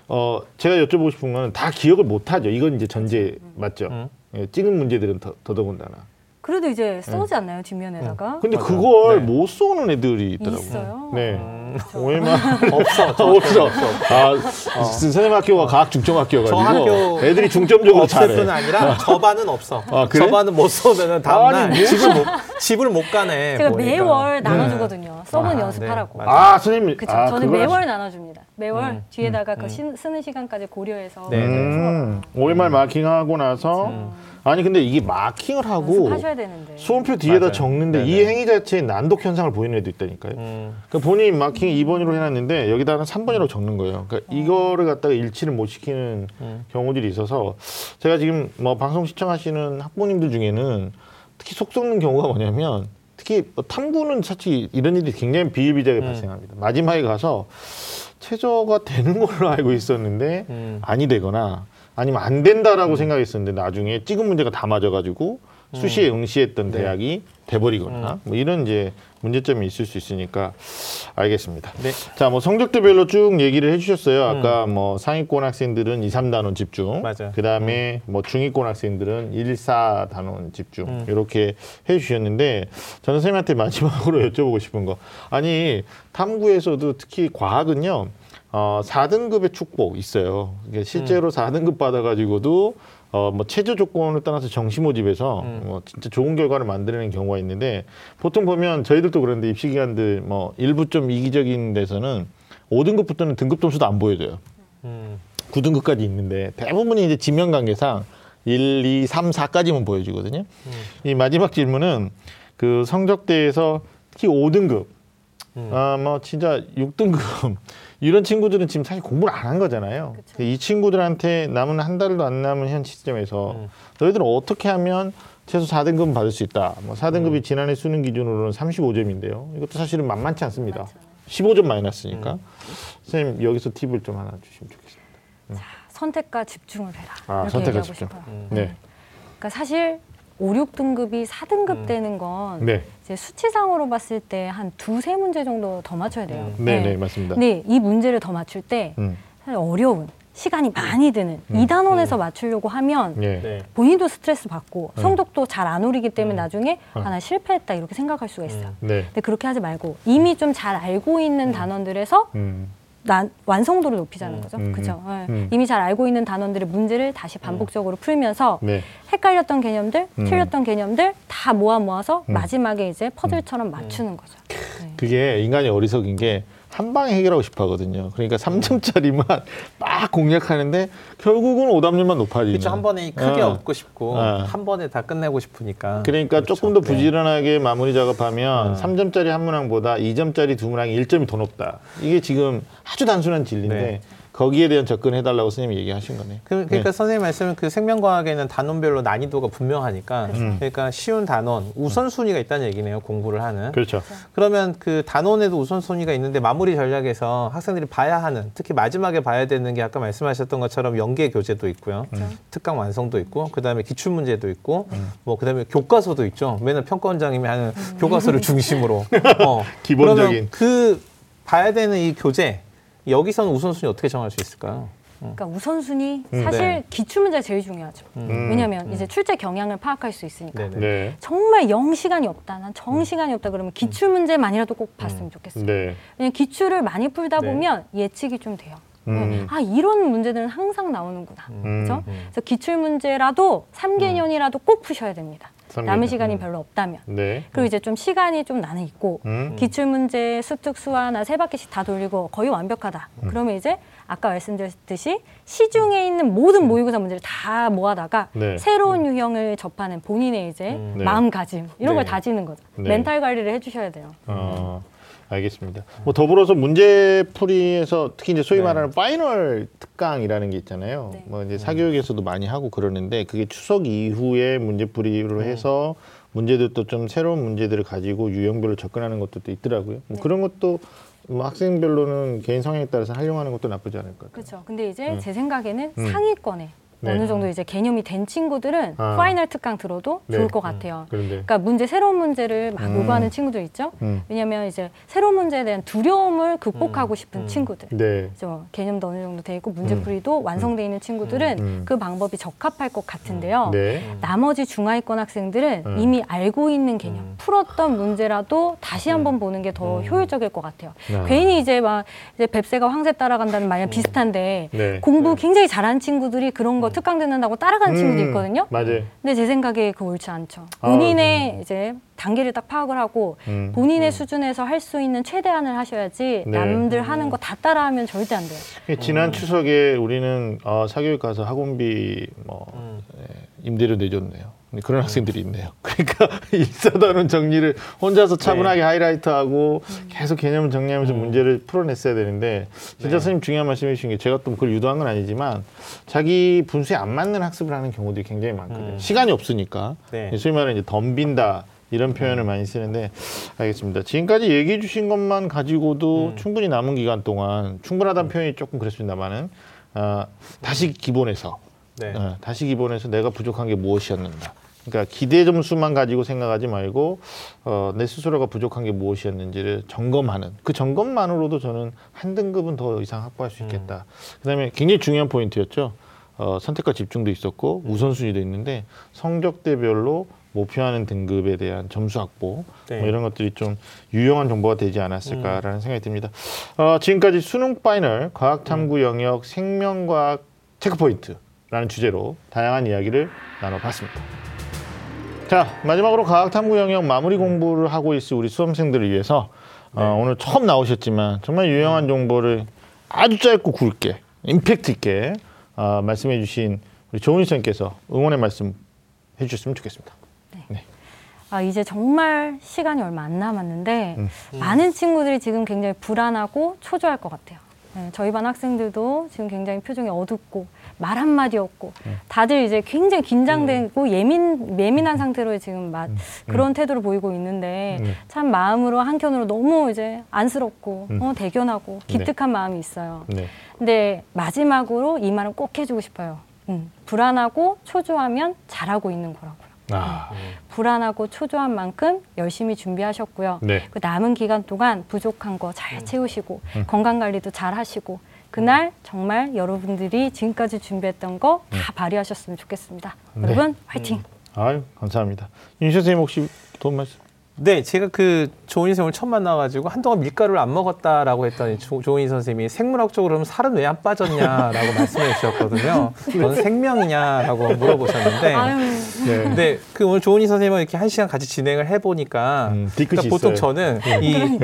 어, 제가 여쭤보고 싶은 거는 다 기억을 못 하죠. 이건 이제 전제 맞죠. 음. 예, 찍은 문제들은 더, 더더군다나. 그래도 이제 써지 않나요 뒷면에다가? 근데 맞아요. 그걸 네. 못 쏘는 애들이 있더라고요. 있어요. 네. 음, 오해만 없어. 없어. 아, 선생님 학교가 과학 중점 학교가지고 저 학교 애들이 중점적으로 없을 잘해. 뿐 아니라 저반은 없어. 아, 그래? 저반은 못 쏘면은 다음날 뭐. 집을 못 집을 못 가네. 제가 보니까. 매월 나눠주거든요. 써본 아, 연습하라고. 네, 아, 선생님. 그쵸. 아, 저는 매월 하시- 나눠줍니다. 매월 음, 뒤에다가 음, 그 음. 시- 쓰는 시간까지 고려해서 네, 네. 음, OMR 마킹하고 나서 음. 아니 근데 이게 마킹을 하고. 수험표 뒤에다 맞아요. 적는데 이 네네. 행위 자체에 난독 현상을 보이는 애도 있다니까요. 음, 그러니까 본인 마킹 2번으로 해놨는데 여기다가 3번이라고 적는 거예요. 그러니까 이거를 갖다가 일치를 못 시키는 음. 경우들이 있어서 제가 지금 뭐 방송 시청하시는 학부모님들 중에는 특히 속 썩는 경우가 뭐냐면 특히 뭐 탐구는 사실 이런 일이 굉장히 비일비재하게 음. 발생합니다. 마지막에 가서 최저가 되는 걸로 알고 있었는데 음. 아니 되거나 아니면 안 된다라고 생각했었는데 나중에 찍은 문제가 다 맞아가지고 수시에 응시했던 네. 대학이 돼버리거나 뭐 이런 이제 문제점이 있을 수 있으니까 알겠습니다. 네. 자, 뭐 성적대별로 쭉 얘기를 해주셨어요. 아까 뭐 상위권 학생들은 2, 3단원 집중. 음. 맞아요. 그 다음에 뭐 중위권 학생들은 1, 4단원 집중. 음. 이렇게 해주셨는데 저는 선생님한테 마지막으로 여쭤보고 싶은 거. 아니, 탐구에서도 특히 과학은요. 어, 4등급의 축복 있어요. 이게 실제로 음. 4등급 받아가지고도 어, 뭐 체조 조건을 떠나서 정시 모집에서 음. 뭐 진짜 좋은 결과를 만들어내는 경우가 있는데 보통 보면 저희들도 그런데 입시 기관들 뭐 일부 좀 이기적인 데서는 5등급부터는 등급 점수도 안 보여줘요. 음. 9등급까지 있는데 대부분이 이제 지명 관계상 1, 2, 3, 4까지만 보여주거든요. 이 마지막 질문은 그 성적대에서 특히 5등급, 음. 아, 뭐 진짜 6등급 이런 친구들은 지금 사실 공부를 안 한 거잖아요. 그쵸. 이 친구들한테 남은 한 달도 안 남은 현 시점에서 음. 너희들은 어떻게 하면 최소 4등급은 받을 수 있다. 뭐 4등급이 음. 지난해 수능 기준으로는 35점인데요. 이것도 사실은 만만치 않습니다. 만만치 않아요. 15점 마이너스니까. 음. 선생님 여기서 팁을 좀 하나 주시면 좋겠습니다. 선택과 집중을 해라. 아, 이렇게 선택과 얘기하고 집중. 싶어요. 음. 네. 그러니까 사실 5, 6등급이 4등급 음. 되는 건 네. 이제 수치상으로 봤을 때 한 두세 문제 정도 더 맞춰야 돼요. 음. 네, 네, 맞습니다. 근데 이 문제를 더 맞출 때 음. 사실 어려운 시간이 많이 드는 음. 이 2단원에서 맞추려고 하면 네. 네. 본인도 스트레스 받고 음. 성적도 잘 안 오르기 때문에 음. 나중에 음. 아, 나 실패했다 이렇게 생각할 수가 있어요. 음. 네. 근데 그렇게 하지 말고 이미 좀 잘 알고 있는 단원들에서 음. 난, 완성도를 높이자는 음. 거죠. 음, 그죠? 예. 음. 이미 잘 알고 있는 단원들의 문제를 다시 반복적으로 풀면서 네. 헷갈렸던 개념들, 음. 틀렸던 개념들 다 모아 모아서 음. 마지막에 이제 퍼즐처럼 맞추는 거죠. 네. 그게 인간이 어리석인 게 한 방에 해결하고 싶어 하거든요. 그러니까 3점짜리만 막 공략하는데 결국은 오답률만 높아지는. 그렇죠. 한 번에 크게 어. 얻고 싶고 어. 한 번에 다 끝내고 싶으니까. 그러니까 그렇죠. 조금 더 네. 부지런하게 마무리 작업하면 음. 3점짜리 한 문항보다 2점짜리 두 문항이 1점이 더 높다. 이게 지금 아주 단순한 진리인데 네. 거기에 대한 접근해달라고 선생님이 얘기하신 거네. 그, 그러니까 네. 선생님 말씀은 그 생명과학에는 단원별로 난이도가 분명하니까 음. 그러니까 쉬운 단원 우선순위가 있다는 얘기네요 공부를 하는 그렇죠. 그러면 그 단원에도 우선순위가 있는데 마무리 전략에서 학생들이 봐야 하는 특히 마지막에 봐야 되는 게 아까 말씀하셨던 것처럼 연계 교재도 있고요 그렇죠. 특강 완성도 있고 그다음에 기출 문제도 있고 뭐 그다음에 교과서도 있죠 맨날 평가원장님이 하는 교과서를 중심으로 어, 기본적인. 그러면 그 봐야 되는 이 교재 여기서는 우선순위 어떻게 정할 수 있을까요? 그러니까 우선순위 음. 사실 네. 기출 문제가 제일 중요하죠. 음. 왜냐하면 이제 출제 경향을 파악할 수 있으니까. 네. 정말 영 시간이 없다, 난정 시간이 없다 그러면 기출 문제만이라도 꼭 봤으면 좋겠어요. 네. 왜냐면 기출을 많이 풀다 네. 보면 예측이 좀 돼요. 음. 아 이런 문제들은 항상 나오는구나. 음. 그렇죠? 음. 그래서 기출 문제라도 3개년이라도 꼭 푸셔야 됩니다. 삼 남은. 시간이 음. 별로 없다면. 네. 그리고 이제 좀 시간이 좀 나는 있고 음. 기출 문제 수특 수화나 세 바퀴씩 다 돌리고 거의 완벽하다. 음. 그러면 이제 아까 말씀드렸듯이 시중에 있는 모든 모의고사 문제를 다 모아다가 음. 네. 새로운 유형을 접하는 본인의 이제 음. 네. 마음가짐 이런 걸 네. 다지는 거죠. 네. 멘탈 관리를 해주셔야 돼요. 어, 알겠습니다. 뭐 더불어서 문제풀이에서 특히 이제 소위 네. 말하는 final 특강이라는 게 있잖아요. 네. 뭐 이제 사교육에서도 많이 하고 그러는데 그게 추석 이후에 문제풀이로 해서 문제들도 좀 새로운 문제들을 가지고 유형별로 접근하는 것도 또 있더라고요. 뭐 네. 그런 것도 뭐 학생별로는 개인 성향에 따라서 활용하는 것도 나쁘지 않을 것 같아요. 그렇죠. 근데 이제 음. 제 생각에는 음. 상위권에 네. 어느 정도 이제 개념이 된 친구들은 아. final 특강 들어도 네. 좋을 것 같아요. 그런데 그러니까 문제 새로운 문제를 막 음. 요구하는 친구들 있죠. 음. 왜냐하면 이제 새로운 문제에 대한 두려움을 극복하고 음. 싶은 음. 친구들. 네. 저 개념도 어느 정도 돼 있고 문제 음. 풀이도 완성돼 있는 친구들은 음. 그 방법이 적합할 것 같은데요. 네. 나머지 중하위권 학생들은 음. 이미 알고 있는 개념, 음. 풀었던 문제라도 다시 한번 보는 게 더 음. 효율적일 것 같아요. 아. 괜히 이제 막 이제 뱁새가 황새 따라간다는 말이랑 비슷한데 네. 공부 굉장히 잘하는 친구들이 그런 거 음. 특강 듣는다고 따라가는 친구도 음, 있거든요. 맞아요. 근데 제 생각에 그거 옳지 않죠. 아, 본인의 이제 단계를 딱 파악을 하고 음. 본인의 수준에서 할 수 있는 최대한을 하셔야지 네. 남들 하는 거 다 따라하면 절대 안 돼요. 지난 추석에 우리는 어, 사교육 가서 학원비 뭐 음. 예, 임대료 내줬네요. 그런 학생들이 있네요. 그러니까 일사단원 정리를 혼자서 차분하게 하이라이트하고 계속 개념을 정리하면서 음. 문제를 풀어냈어야 되는데 진짜 네. 선생님 중요한 말씀해 주신 게 제가 또 그걸 유도한 건 아니지만 자기 분수에 안 맞는 학습을 하는 경우들이 굉장히 많거든요. 음. 시간이 없으니까 네. 소위 말하는 이제 덤빈다 이런 표현을 많이 쓰는데 알겠습니다. 지금까지 얘기해 주신 것만 가지고도 음. 충분히 남은 기간 동안 충분하다는 표현이 조금 그랬습니다만은 아, 다시 기본에서 네. 어, 다시 기본에서 내가 부족한 게 무엇이었는가. 그러니까 기대 점수만 가지고 생각하지 말고 어, 내 스스로가 부족한 게 무엇이었는지를 점검하는 그 점검만으로도 저는 한 등급은 더 이상 확보할 수 있겠다. 그다음에 굉장히 중요한 포인트였죠. 어, 선택과 집중도 있었고 우선순위도 있는데 성적대별로 목표하는 등급에 대한 점수 확보 네. 뭐 이런 것들이 좀 유용한 정보가 되지 않았을까라는 생각이 듭니다. 어, 지금까지 수능 final 과학 탐구 영역 생명과학 체크 포인트라는 주제로 다양한 이야기를 나눠봤습니다. 자 마지막으로 과학 탐구 영역 마무리 공부를 하고 있을 우리 수험생들을 위해서 어, 오늘 처음 나오셨지만 정말 유용한 정보를 아주 짧고 굵게 임팩트 있게 어, 말씀해 주신 우리 조은 선생님께서 응원의 말씀 해주셨으면 좋겠습니다. 아, 이제 정말 시간이 얼마 안 남았는데 음. 많은 친구들이 지금 굉장히 불안하고 초조할 것 같아요. 네, 저희 반 학생들도 지금 굉장히 표정이 어둡고 말 한마디 없고 음. 다들 이제 굉장히 긴장되고 예민 예민한 상태로 지금 막 그런 태도를 보이고 있는데 음. 참 마음으로 한켠으로 너무 이제 안쓰럽고 음. 어, 대견하고 네. 기특한 마음이 있어요. 네. 근데 마지막으로 이 말은 꼭 해주고 싶어요. 음, 불안하고 초조하면 잘하고 있는 거라고요. 아, 불안하고 초조한 만큼 열심히 준비하셨고요. 네. 그 남은 기간 동안 부족한 거 잘 채우시고 음. 건강 관리도 잘 하시고 그날 정말 여러분들이 지금까지 준비했던 거 다 발휘하셨으면 좋겠습니다. 네. 여러분 화이팅! 아유 감사합니다. 윤 선생님 혹시 도움 말씀? 네, 제가 그 조은희 선생님을 처음 만나가지고 한동안 밀가루를 안 먹었다라고 했더니 조, 조은희 선생님이 생물학적으로 그러면 살은 왜 안 빠졌냐라고 말씀해 주셨거든요. 넌 생명이냐라고 물어보셨는데. 아유, 네. 근데 그 오늘 조은희 선생님과 이렇게 한 시간 같이 진행을 해보니까 음, 그러니까 보통 있어요. 저는 이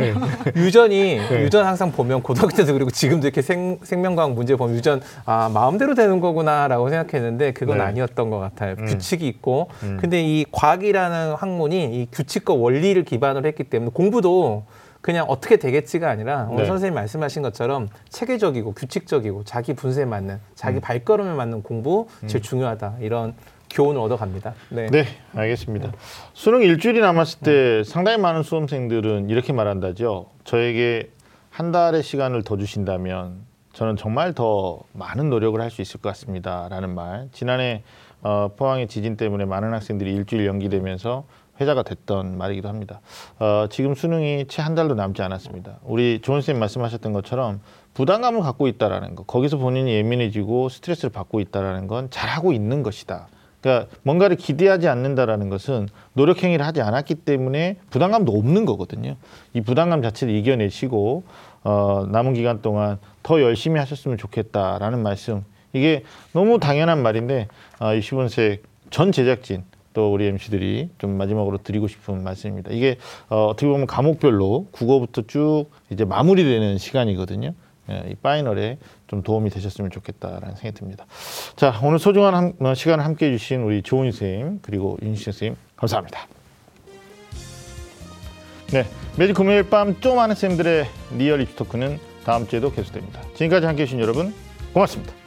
유전이 네. 유전 항상 보면 고등학교 때도 그리고 지금도 이렇게 생, 생명과학 문제 보면 유전 아 마음대로 되는 거구나라고 생각했는데 그건 네. 아니었던 것 같아요. 음. 규칙이 있고 음. 근데 이 과학이라는 학문이 이 규칙과 원리 를 기반으로 했기 때문에 공부도 그냥 어떻게 되겠지가 아니라 오늘 네. 선생님 말씀하신 것처럼 체계적이고 규칙적이고 자기 분수에 맞는 음. 자기 발걸음에 맞는 공부 제일 중요하다 이런 교훈을 얻어갑니다. 네. 네, 알겠습니다. 수능 일주일이 남았을 때 상당히 많은 수험생들은 이렇게 말한다죠. 저에게 한 달의 시간을 더 주신다면 저는 정말 더 많은 노력을 할 수 있을 것 같습니다라는 말. 지난해 어, 포항의 지진 때문에 많은 학생들이 일주일 연기되면서 회자가 됐던 말이기도 합니다. 어, 지금 수능이 채 한 달도 남지 않았습니다. 우리 조은 쌤 말씀하셨던 것처럼 부담감을 갖고 있다라는 거, 거기서 본인이 예민해지고 스트레스를 받고 있다라는 건 잘하고 있는 것이다. 그러니까 뭔가를 기대하지 않는다라는 것은 노력 행위를 하지 않았기 때문에 부담감도 없는 거거든요. 이 부담감 자체를 이겨내시고 어, 남은 기간 동안 더 열심히 하셨으면 좋겠다라는 말씀. 이게 너무 당연한 말인데 어, 60원색 전 제작진 또 우리 MC들이 좀 마지막으로 드리고 싶은 말씀입니다. 이게 어, 어떻게 보면 과목별로 국어부터 쭉 이제 마무리되는 시간이거든요. 예, 이 파이널에 좀 도움이 되셨으면 좋겠다라는 생각이 듭니다. 자, 오늘 소중한 한, 어, 시간을 함께 해주신 우리 조은희 선생님 그리고 윤시 선생님 감사합니다. 네, 매주 금요일 밤 좀 아는 쌤들의 real 입시 talk는 다음 주에도 계속됩니다. 지금까지 함께 해주신 여러분 고맙습니다.